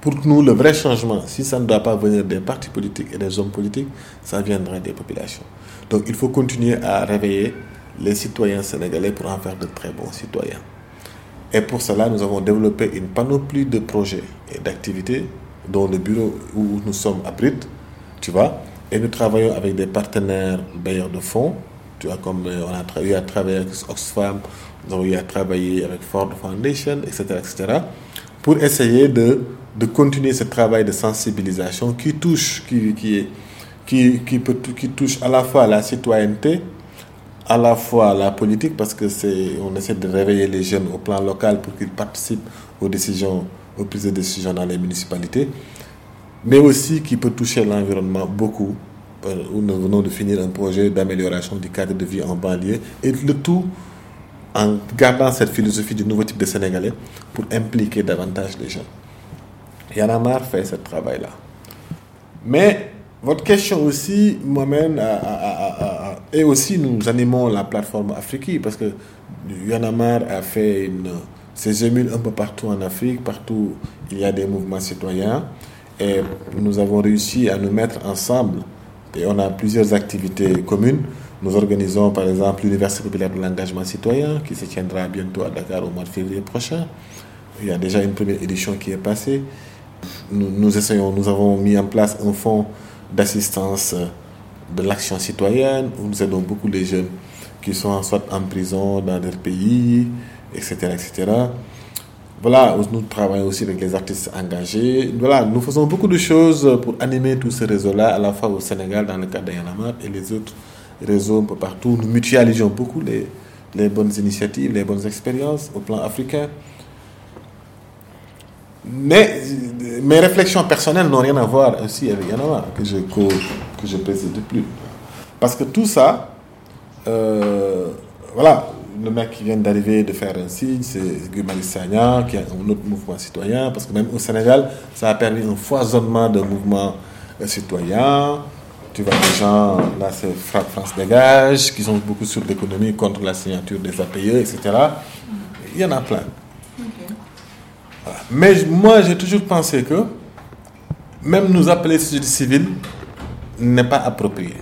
pour nous, le vrai changement, si ça ne doit pas venir des partis politiques et des hommes politiques, ça viendra des populations. Donc il faut continuer à réveiller les citoyens sénégalais pour en faire de très bons citoyens. Et pour cela, nous avons développé une panoplie de projets et d'activités dont le bureau où nous sommes abrite, tu vois. Et nous travaillons avec des partenaires bailleurs de fonds, comme euh, on a tra- eu à travailler avec Oxfam, nous avons eu à travailler avec Ford Foundation, etc., etc., pour essayer de, de continuer ce travail de sensibilisation qui touche, qui, qui, qui, qui, peut, qui touche à la fois la citoyenneté, à la fois la politique, parce que c'est, on essaie de réveiller les jeunes au plan local pour qu'ils participent aux décisions, aux prises de décision dans les municipalités, mais aussi qui peut toucher l'environnement beaucoup, où nous venons de finir un projet d'amélioration du cadre de vie en banlieue, et le tout en gardant cette philosophie du nouveau type de Sénégalais pour impliquer davantage les jeunes. Yann Amar fait ce travail-là. Mais votre question aussi m'amène à, Et aussi, nous animons la plateforme Afrique parce que Yann Amar a fait ses émules un peu partout en Afrique, partout il y a des mouvements citoyens. Et nous avons réussi à nous mettre ensemble. Et on a plusieurs activités communes. Nous organisons par exemple l'Université populaire de l'engagement citoyen qui se tiendra bientôt à Dakar au mois de février prochain. Il y a déjà une première édition qui est passée nous, essayons, nous avons mis en place un fonds d'assistance de l'action citoyenne où nous aidons beaucoup les jeunes qui sont soit en prison dans leur pays, etc., etc. voilà, nous travaillons aussi avec les artistes engagés. Voilà, nous faisons beaucoup de choses pour animer tout ce réseau-là, à la fois au Sénégal, dans le cadre d'Yanamar, et les autres réseaux un peu partout. Nous mutualisons beaucoup les, bonnes initiatives, les bonnes expériences au plan africain. Mais mes réflexions personnelles n'ont rien à voir aussi avec Yanamar, que je, que je préside plus. Parce que tout ça, euh, voilà, le mec qui vient d'arriver de faire un signe, c'est Guy Sagna, qui a un autre mouvement citoyen, parce que même au Sénégal, ça a permis un foisonnement de mouvements euh, citoyens. Tu vois des gens, là c'est France Dégage, qui sont beaucoup sur l'économie contre la signature des APE, etc. Il y en a plein. Mais moi, j'ai toujours pensé que même nous appeler société civile n'est pas approprié.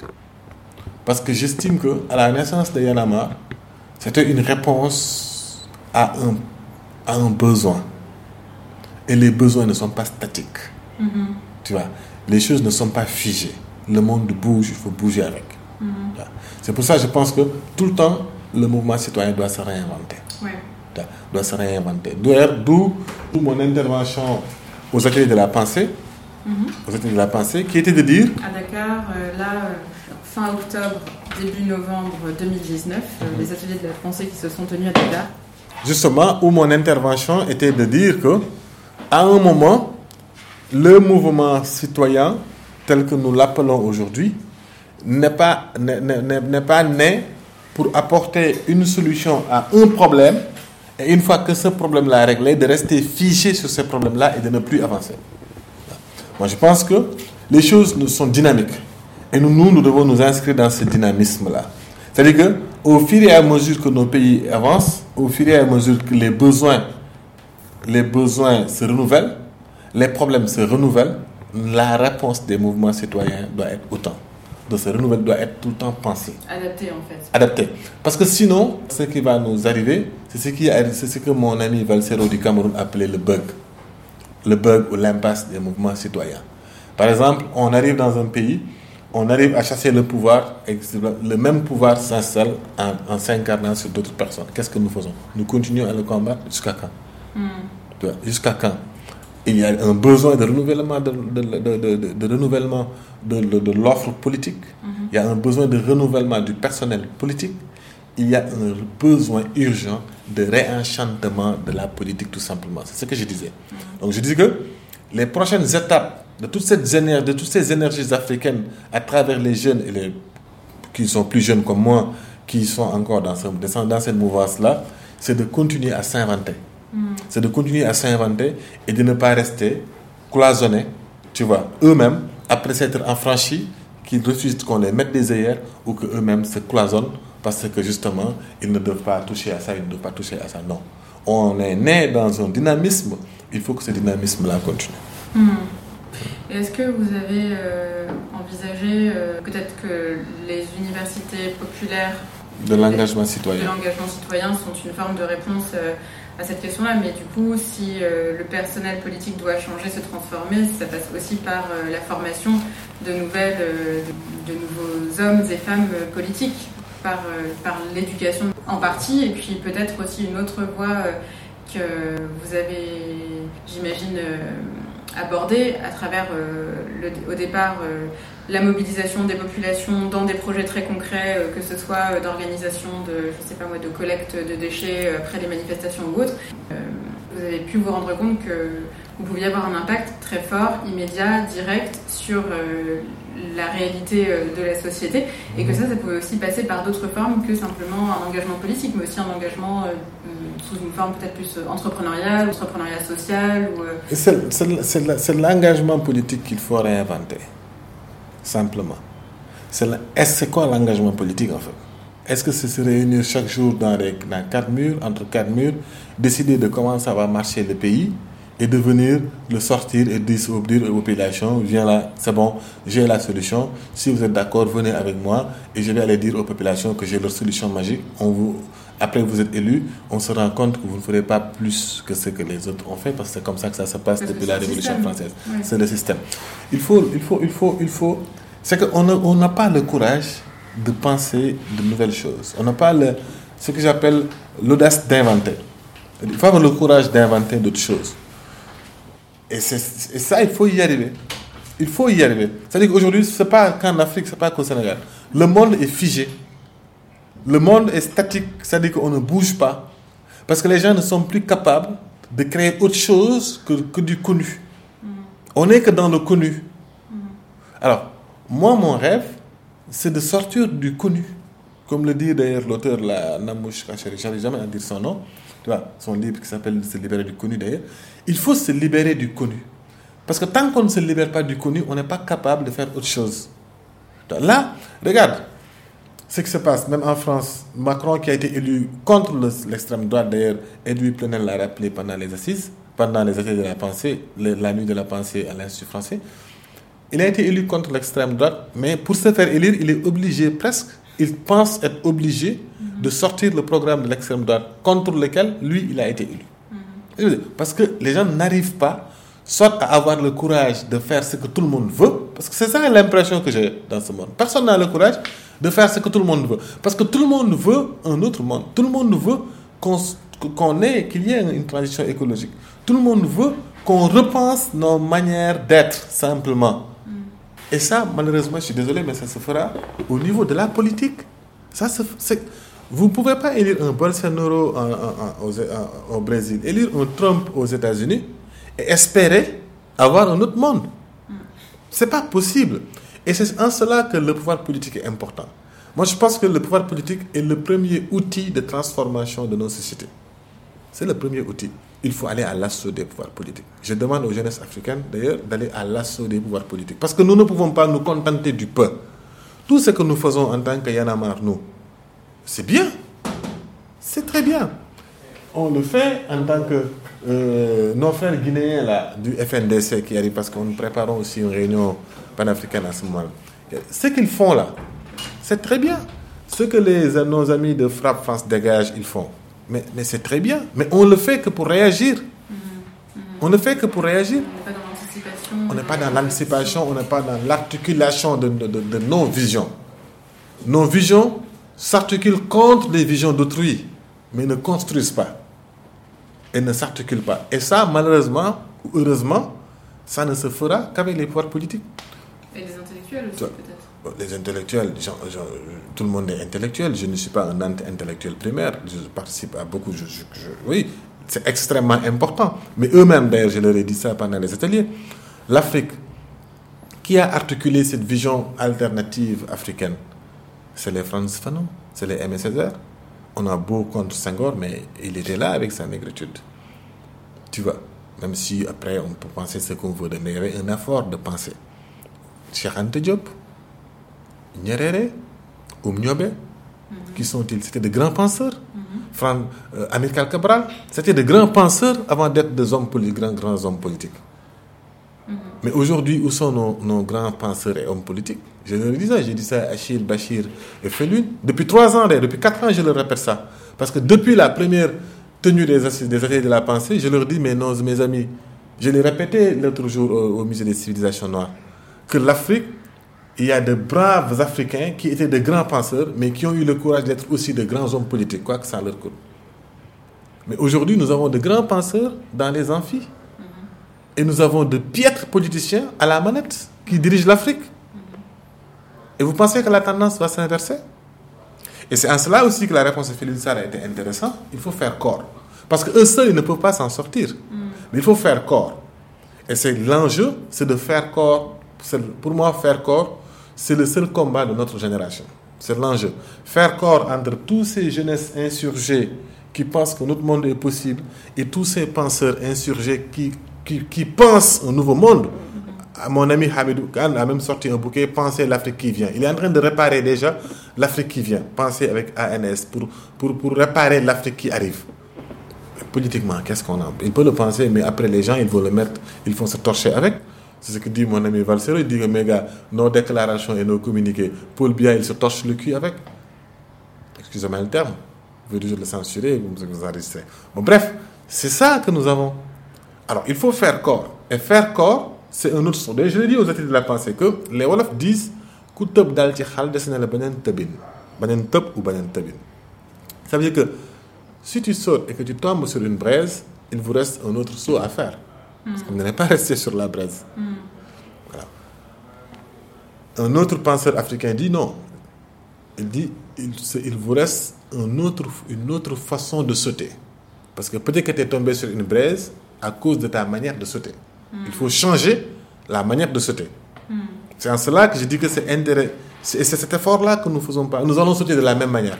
Parce que j'estime que à la naissance de Yanama, c'était une réponse à un, à un besoin. Et les besoins ne sont pas statiques. Mm-hmm. Tu vois, les choses ne sont pas figées. Le monde bouge, il faut bouger avec. Mm-hmm. C'est pour ça que je pense que tout le temps, le mouvement citoyen doit se réinventer. Doit se réinventer. D'où mon intervention aux ateliers de la pensée, mm-hmm. aux ateliers de la pensée, qui était de dire... À Dakar, euh, là, euh, fin octobre, début novembre 2019, euh, mhm. les ateliers de la pensée qui se sont tenus à Dakar. Justement, où mon intervention était de dire que, à un moment, le mouvement citoyen, tel que nous l'appelons aujourd'hui, n'est pas, n'est pas né pour apporter une solution à un problème, et une fois que ce problème-là est réglé, de rester fiché sur ce problème-là et de ne plus avancer. Moi, je pense que les choses sont dynamiques. Et nous, nous, devons nous inscrire dans ce dynamisme-là. C'est-à-dire qu'au fur et à mesure que nos pays avancent, au fur et à mesure que les besoins, les besoins se renouvellent, les problèmes se renouvellent, la réponse des mouvements citoyens doit être autant. De se renouveler doit être tout le temps pensée. Adapté en fait. Adapté. Parce que sinon, ce qui va nous arriver, c'est ce, qui, ce que mon ami Valsero du Cameroun appelait le bug. Le bug ou l'impasse des mouvements citoyens. Par exemple, on arrive dans un pays, on arrive à chasser le pouvoir et le même pouvoir s'installe en, s'incarnant sur d'autres personnes. Qu'est-ce que nous faisons? Nous continuons à le combattre jusqu'à quand? Hmm. Jusqu'à quand? Il y a un besoin de renouvellement de, de, renouvellement de, l'offre politique. Hmm. Il y a un besoin de renouvellement du personnel politique. Il y a un besoin urgent de réenchantement de la politique tout simplement. C'est ce que je disais. Hmm. Donc je dis que les prochaines étapes de, toute cette de toutes ces énergies africaines à travers les jeunes et les qui sont plus jeunes comme moi, qui sont encore dans, dans cette mouvance-là, c'est de continuer à s'inventer. Hmm. C'est de continuer à s'inventer et de ne pas rester cloisonnés, tu vois, eux-mêmes, après s'être enfranchis, qu'ils refusent qu'on les mette des œillères ou qu'eux-mêmes se cloisonnent parce que justement, ils ne doivent pas toucher à ça, ils ne doivent pas toucher à ça. Non. On est né dans un dynamisme, il faut que ce dynamisme-là continue. Hmm. Est-ce que vous avez euh, envisagé euh, peut-être que les universités populaires de l'engagement citoyen. De l'engagement citoyen sont une forme de réponse euh, à cette question-là, mais du coup, si le personnel politique doit changer, se transformer, ça passe aussi par la formation de nouvelles, de, nouveaux hommes et femmes politiques, par, par l'éducation en partie, et puis peut-être aussi une autre voie que vous avez, j'imagine, abordé à travers euh, le, au départ euh, la mobilisation des populations dans des projets très concrets, euh, que ce soit d'organisation de, je sais pas moi, de collecte de déchets après les manifestations ou autres. vous avez pu vous rendre compte que vous pouviez avoir un impact très fort, immédiat, direct sur la réalité de la société et que ça, ça pouvait aussi passer par d'autres formes que simplement un engagement politique, mais aussi un engagement sous une forme peut-être plus euh, entrepreneuriale, entrepreneuriat social. Euh, c'est l'engagement politique qu'il faut réinventer, simplement. C'est quoi l'engagement politique en fait? Est-ce que c'est se réunir chaque jour dans quatre murs, entre quatre murs, décider de comment ça va marcher le pays et de venir le sortir et dire aux populations, viens là, c'est bon, j'ai la solution. Si vous êtes d'accord, venez avec moi et je vais aller dire aux populations que j'ai leur solution magique. On vous, après vous êtes élu, on se rend compte que vous ne ferez pas plus que ce que les autres ont fait, parce que c'est comme ça que ça se passe depuis la Révolution française. C'est le système. Il faut, il faut, il faut, il faut. C'est qu'on n'a pas le courage de penser de nouvelles choses. On n'a pas le, ce que j'appelle l'audace d'inventer. Il faut avoir le courage d'inventer d'autres choses. Et, ça, il faut y arriver. Il faut y arriver. C'est-à-dire qu'aujourd'hui, ce n'est pas qu'en Afrique, ce n'est pas qu'au Sénégal. Le monde est figé. Le monde est statique. C'est-à-dire qu'on ne bouge pas. Parce que les gens ne sont plus capables de créer autre chose que, que du connu. On n'est que dans le connu. Alors, moi, mon rêve, c'est de sortir du connu. Comme le dit d'ailleurs l'auteur, la Namouche Kachari, je jamais à dire son nom, tu vois, son livre qui s'appelle Se libérer du connu d'ailleurs. Il faut se libérer du connu. Parce que tant qu'on ne se libère pas du connu, on n'est pas capable de faire autre chose. Là, regarde ce qui se passe, même en France. Macron qui a été élu contre l'extrême droite, d'ailleurs, Edouard Plenel l'a rappelé pendant les assises, pendant les assises de la pensée, la nuit de la pensée à l'Institut français. Il a été élu contre l'extrême droite, mais pour se faire élire, il est obligé presque, il pense être obligé de sortir le programme de l'extrême droite contre lequel lui, il a été élu. Parce que les gens n'arrivent pas soit à avoir le courage de faire ce que tout le monde veut, parce que c'est ça l'impression que j'ai dans ce monde. Personne n'a le courage de faire ce que tout le monde veut. Parce que tout le monde veut un autre monde. Tout le monde veut qu'on ait, qu'il y ait une transition écologique. Tout le monde veut qu'on repense nos manières d'être simplement. Et ça, malheureusement, je suis désolé, mais ça se fera au niveau de la politique. Ça vous ne pouvez pas élire un Bolsonaro au Brésil, élire un Trump aux États-Unis et espérer avoir un autre monde. Ce n'est pas possible. Et c'est en cela que le pouvoir politique est important. Moi, je pense que le pouvoir politique est le premier outil de transformation de nos sociétés. C'est le premier outil il faut aller à l'assaut des pouvoirs politiques. Je demande aux jeunesses africaines, d'ailleurs, d'aller à l'assaut des pouvoirs politiques. Parce que nous ne pouvons pas nous contenter du peu. Tout ce que nous faisons en tant que Yanamar, nous, c'est bien. C'est très bien. On le fait en tant que euh, nos frères guinéens là, du FNDC qui arrivent, parce que nous préparons aussi une réunion panafricaine à ce moment -là. Ce qu'ils font là, c'est très bien. Ce que les, nos amis de Frappe France Dégage, ils font, mais, mais c'est très bien. Mais on ne le fait que pour réagir. Mm-hmm. On ne fait que pour réagir. On n'est pas dans l'anticipation, on n'est pas dans l'articulation de, de, de, nos visions. Nos visions s'articulent contre les visions d'autrui, mais ne construisent pas. Et ne s'articulent pas. Et ça, malheureusement, ou heureusement, ça ne se fera qu'avec les pouvoirs politiques. Et les intellectuels aussi, peut-être les intellectuels, tout le monde est intellectuel. Je ne suis pas un anti-intellectuel primaire. Je participe à beaucoup. oui, c'est extrêmement important. Mais eux-mêmes, d'ailleurs, je leur ai dit ça pendant les ateliers. L'Afrique, qui a articulé cette vision alternative africaine C'est les Franz Fanon, c'est les Aimé Césaire. On a beau contre Senghor, mais il était là avec sa négritude. Tu vois, même si après on peut penser ce qu'on veut, il y avait un effort de penser. Cheikh Diop, Nyerere, Oumniobe, mhm. qui sont-ils C'était de grands penseurs. Mm -hmm. Cabral, c'était de grands penseurs avant d'être des hommes politiques, grands, hommes politiques. Mais aujourd'hui, où sont nos, grands penseurs et hommes politiques? Je le disais, j'ai dit ça à Achille, Bachir et Feloun. Depuis trois ans, depuis quatre ans, je leur répète ça. Parce que depuis la première tenue des assises de la pensée, je leur dis, mais non, mes amis, je l'ai répété l'autre jour au musée des civilisations noires, que l'Afrique il y a de braves Africains qui étaient de grands penseurs, mais qui ont eu le courage d'être aussi de grands hommes politiques, quoi que ça leur coûte. Mais aujourd'hui, nous avons de grands penseurs dans les amphis. Et nous avons de piètres politiciens à la manette qui dirigent l'Afrique. Et vous pensez que la tendance va s'inverser? Et c'est en cela aussi que la réponse de Philippe Sarr a été intéressante. Il faut faire corps. Parce qu'eux seuls, ils ne peuvent pas s'en sortir. Mais il faut faire corps. Et c'est l'enjeu, c'est de faire corps. Pour moi, faire corps, c'est le seul combat de notre génération. C'est l'enjeu. Faire corps entre tous ces jeunesses insurgées qui pensent que notre monde est possible et tous ces penseurs insurgés qui, qui, pensent un nouveau monde. Mon ami Hamidou Khan a même sorti un bouquet Penser l'Afrique qui vient. Il est en train de réparer déjà l'Afrique qui vient. Penser avec ANS pour, pour, pour réparer l'Afrique qui arrive. Politiquement, qu'est-ce qu'on a? Il peut le penser, mais après les gens, ils vont le mettre, ils vont se torcher avec. C'est ce que dit mon ami Valsero. Il dit que, mes gars, nos déclarations et nos communiqués, Paul Biya, il se torche le cul avec. Excusez-moi le terme. Vous voulez le censurer, vous vous enregistrez. Bon, bref, c'est ça que nous avons. Alors, il faut faire corps. Et faire corps, c'est un autre son. Je l'ai dit aux études de la pensée que les Wolofs disent ku tëb dal ci xal des na la beneen tëbin beneen tëb ou beneen tëbin ça veut dire que Si tu sautes et que tu tombes sur une braise, il vous reste un autre saut à faire. Parce que vous n'allez pas rester sur la braise. Voilà. Un autre penseur africain dit non. Il dit il, vous reste un autre, une autre façon de sauter. Parce que peut-être que tu es tombé sur une braise à cause de ta manière de sauter. Il faut changer la manière de sauter. C'est en cela que je dis que c'est intérêt. c'est- Et c'est cet effort-là que nous faisons pas. Nous allons sauter de la même manière.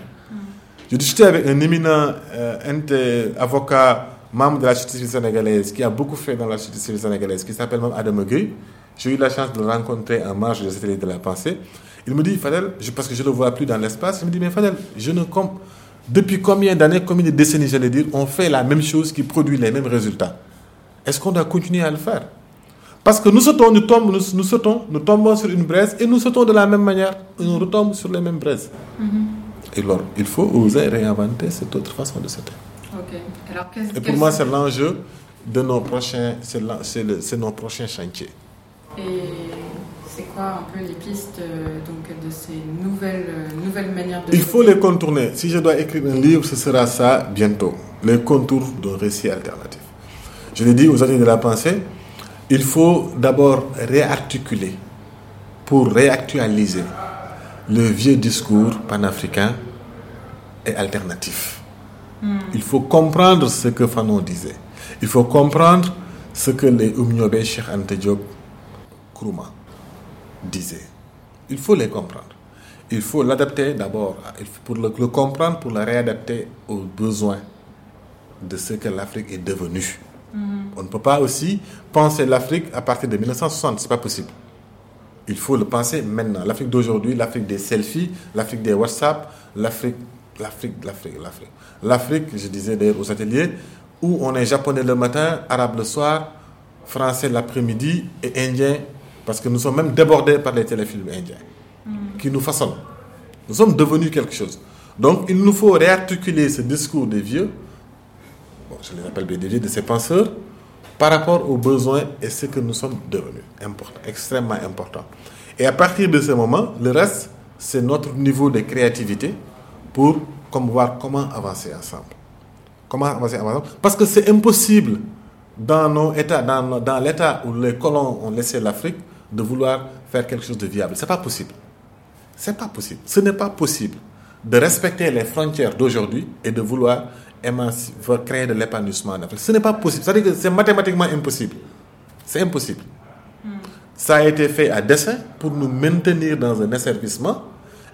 Je discutais avec un éminent euh, avocat, membre de la justice civile sénégalaise, qui a beaucoup fait dans la justice civile sénégalaise, qui s'appelle même Adam Gueye. J'ai eu la chance de le rencontrer en marge des ateliers de la pensée. Il me dit, Fadel, je- parce que je ne le vois plus dans l'espace, il me dit, mais Fadel, je ne comp depuis combien d'années, combien de décennies, j'allais dire, on fait la même chose qui produit les mêmes résultats? Est-ce qu'on doit continuer à le faire? Parce que nous sautons, nous tombons, nous, nous sautons, nous tombons sur une braise et nous sautons de la même manière et nous retombons sur les mêmes braises. Et alors, il faut oser réinventer cette autre façon de sauter. Alors, Et pour moi, c'est l'enjeu de nos prochains, c'est nos prochains chantiers. Et c'est quoi un peu les pistes euh, donc, de ces nouvelles, euh, nouvelles manières de Il faut les contourner. Si je dois écrire un livre, ce sera ça bientôt. Les contours d'un récit alternatif. Je l'ai dit aux années de la pensée, il faut d'abord réarticuler pour réactualiser le vieux discours panafricain et alternatif. Il faut comprendre ce que Fanon disait. Il faut comprendre ce que les Oumniobé, Cheikh Ante Diop, Kourouma disaient. Il faut les comprendre. Il faut l'adapter d'abord, il faut- pour le, le comprendre, pour le réadapter aux besoins de ce que l'Afrique est devenue. On ne peut pas aussi penser l'Afrique à partir de 1960, c'est pas possible. Il faut le penser maintenant. L'Afrique d'aujourd'hui, l'Afrique des selfies, l'Afrique des WhatsApp, l'Afrique, l'Afrique, l'Afrique, l'Afrique. L'Afrique, je disais d'ailleurs aux ateliers, où on est japonais le matin, arabe le soir, français l'après-midi et indien, parce que nous sommes même débordés par les téléfilms indiens qui nous façonnent. Nous sommes devenus quelque chose. Donc il nous faut réarticuler ce discours des vieux, bon, je les appelle des vieux, de ces penseurs, par rapport aux besoins et ce que nous sommes devenus. Important, extrêmement important. Et à partir de ce moment, le reste, c'est notre niveau de créativité pour comme voir comment avancer ensemble. Comment avancer ensemble? Parce que c'est impossible dans nos états, dans, dans l'état où les colons ont laissé l'Afrique, de vouloir faire quelque chose de viable. C'est pas possible. C'est pas possible. Ce n'est pas possible de respecter les frontières d'aujourd'hui et de vouloir créer de l'épanouissement en Afrique. Ce n'est pas possible. C'est-à-dire que c'est mathématiquement impossible. C'est impossible. Ça a été fait à dessein pour nous maintenir dans un asservissement.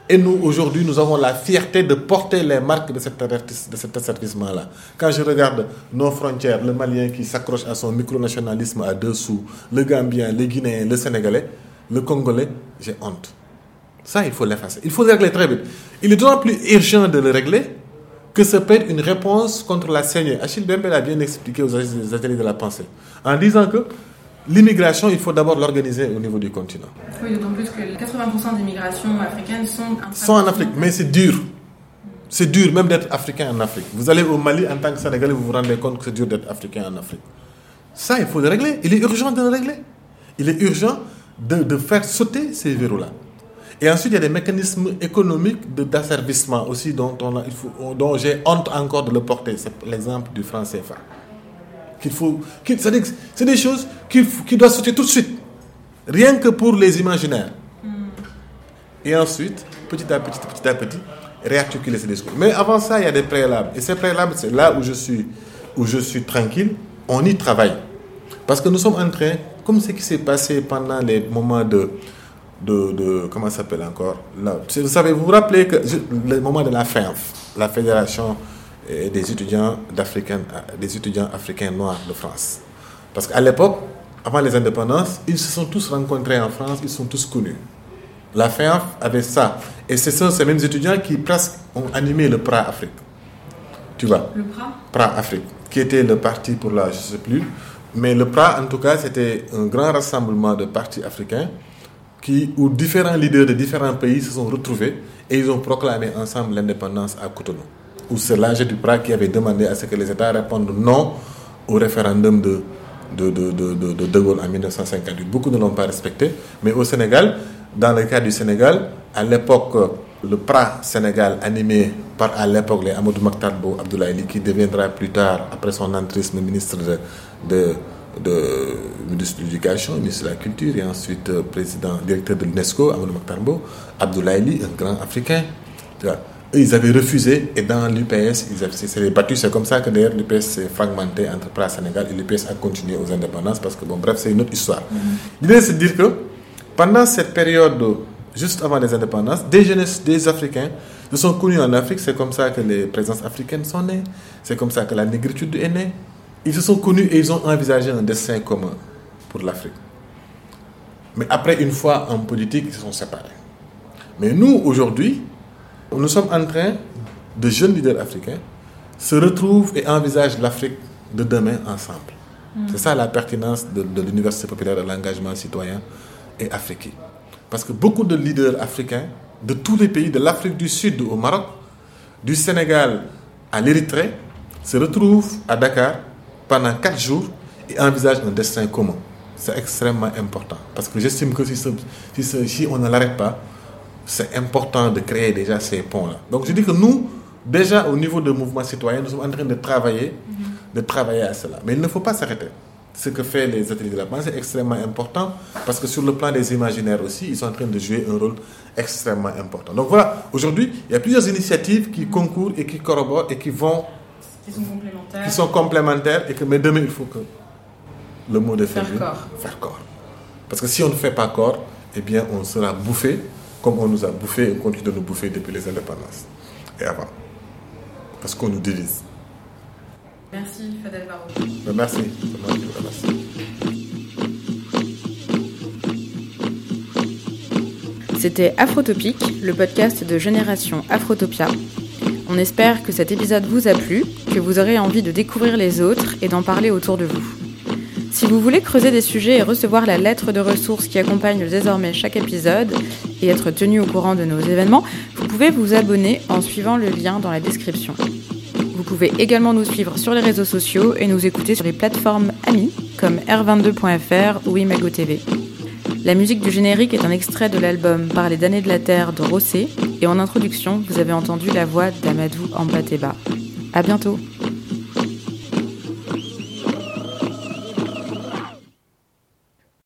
Et nous, aujourd'hui, nous avons la fierté de porter les marques de cet, de cet asservissement-là. Quand je regarde nos frontières, le Malien qui s'accroche à son micronationalisme à deux sous, le Gambien, le Guinéen, le Sénégalais, le Congolais, j'ai honte. Ça, il faut l'effacer. Il faut le régler très vite. Il est d'autant plus urgent de le régler que ça peut être une réponse contre la saignée. Achille Bembe l'a bien expliqué aux ateliers de la pensée, en disant que l'immigration, il faut d'abord l'organiser au niveau du continent. Oui, d'autant plus que 80% des migrations africaines sont Sont en Afrique, mais c'est dur. C'est dur même d'être africain en Afrique. Vous allez au Mali en tant que Sénégalais, vous vous rendez compte que c'est dur d'être africain en Afrique. Ça, il faut le régler. Il est urgent de le régler. Il est urgent de, de faire sauter ces verrous-là. Et ensuite, il y a des mécanismes économiques d'asservissement aussi dont, on a- il faut- dont j'ai honte encore de le porter. C'est l'exemple du franc CFA. Qu'il faut, que c'est des choses qui doivent sauter tout de suite. Rien que pour les imaginaires. Et ensuite, petit à petit, petit à petit, réarticuler ces discours. Mais avant ça, il y a des préalables. Et ces préalables, c'est là où je suis, où je suis tranquille. On y travaille. Parce que nous sommes en train, comme ce qui s'est passé pendant les moments de, de, de comment ça s'appelle encore? Là, Vous savez, vous vous rappelez que je- le moment de la FENF, la Fédération des étudiants, des étudiants africains noirs de France. Parce qu'à l'époque, avant les indépendances, ils se sont tous rencontrés en France, ils sont tous connus. La FENF avait ça. Et ce sont ces mêmes étudiants qui presque ont animé le PRA Afrique. Tu vois? Le PRA? PRA Afrique, qui était le parti pour la, je ne sais plus, mais le PRA, en tout cas, c'était un grand rassemblement de partis africains qui, où différents leaders de différents pays se sont retrouvés et ils ont proclamé ensemble l'indépendance à Cotonou. Où c'est l'âge du PRA qui avait demandé à ce que les États répondent non au référendum de de, de, de, de, de Gaulle en 1958. Beaucoup ne l'ont pas respecté, mais au Sénégal, dans le cas du Sénégal, à l'époque, le PRA Sénégal animé par à l'époque les Amadou Maktarbo Abdoulaye qui deviendra plus tard, après son entrisme, ministre de, de, ministre de l'Éducation, ministre de la Culture et ensuite euh, président, directeur de l'UNESCO, Amadou Maktarbo, Abdoulaye un grand Africain. Ils avaient refusé et dans l'UPS, ils s'étaient battus. C'est comme ça que d'ailleurs l'UPS s'est fragmenté entre PRA Sénégal et l'UPS a continué aux indépendances parce que, bon, bref, c'est une autre histoire. Mm-hmm. L'idée, c'est de dire que pendant cette période juste avant les indépendances, des jeunes, des Africains se sont connus en Afrique. C'est comme ça que les présences africaines sont nées. C'est comme ça que la négritude est née. Ils se sont connus et ils ont envisagé un destin commun pour l'Afrique. Mais après, une fois en politique, ils se sont séparés. Mais nous, aujourd'hui, nous sommes en train, de jeunes leaders africains, se retrouvent et envisagent l'Afrique de demain ensemble. Hmm. C'est ça la pertinence de, de l'Université populaire de l'engagement citoyen et africain. Parce que beaucoup de leaders africains de tous les pays, de l'Afrique du Sud au Maroc, du Sénégal à l'Érythrée, se retrouvent à Dakar pendant quatre jours et envisagent un destin commun. C'est extrêmement important. Parce que j'estime que si, si, on ne l'arrête pas, c'est important de créer déjà ces ponts-là. Donc je dis que nous, déjà au niveau du mouvement citoyen, nous sommes en train de travailler, de travailler à cela. Mais il ne faut pas s'arrêter ce que fait les ateliers de la pensée est extrêmement important parce que sur le plan des imaginaires aussi, ils sont en train de jouer un rôle extrêmement important. Donc voilà, aujourd'hui, il y a plusieurs initiatives qui concourent et qui corroborent et qui vont. Qui sont complémentaires. Qui sont complémentaires et que, mais demain, il faut que le mot de faire corps. Faire corps. Parce que si on ne fait pas corps, eh bien, on sera bouffé comme on nous a bouffé et on continue de nous bouffer depuis les indépendances et avant. Parce qu'on nous divise. Merci Fadel Barreau. Ben, merci. C'était Afrotopique, le podcast de Génération Afrotopia. On espère que cet épisode vous a plu, que vous aurez envie de découvrir les autres et d'en parler autour de vous. Si vous voulez creuser des sujets et recevoir la lettre de ressources qui accompagne désormais chaque épisode et être tenu au courant de nos événements, vous pouvez vous abonner en suivant le lien dans la description. Vous pouvez également nous suivre sur les réseaux sociaux et nous écouter sur les plateformes amies comme R22.fr ou Imago TV. La musique du générique est un extrait de l'album Par les damnés de la terre de Rossé et en introduction, vous avez entendu la voix d'Amadou Ambateba. À bientôt!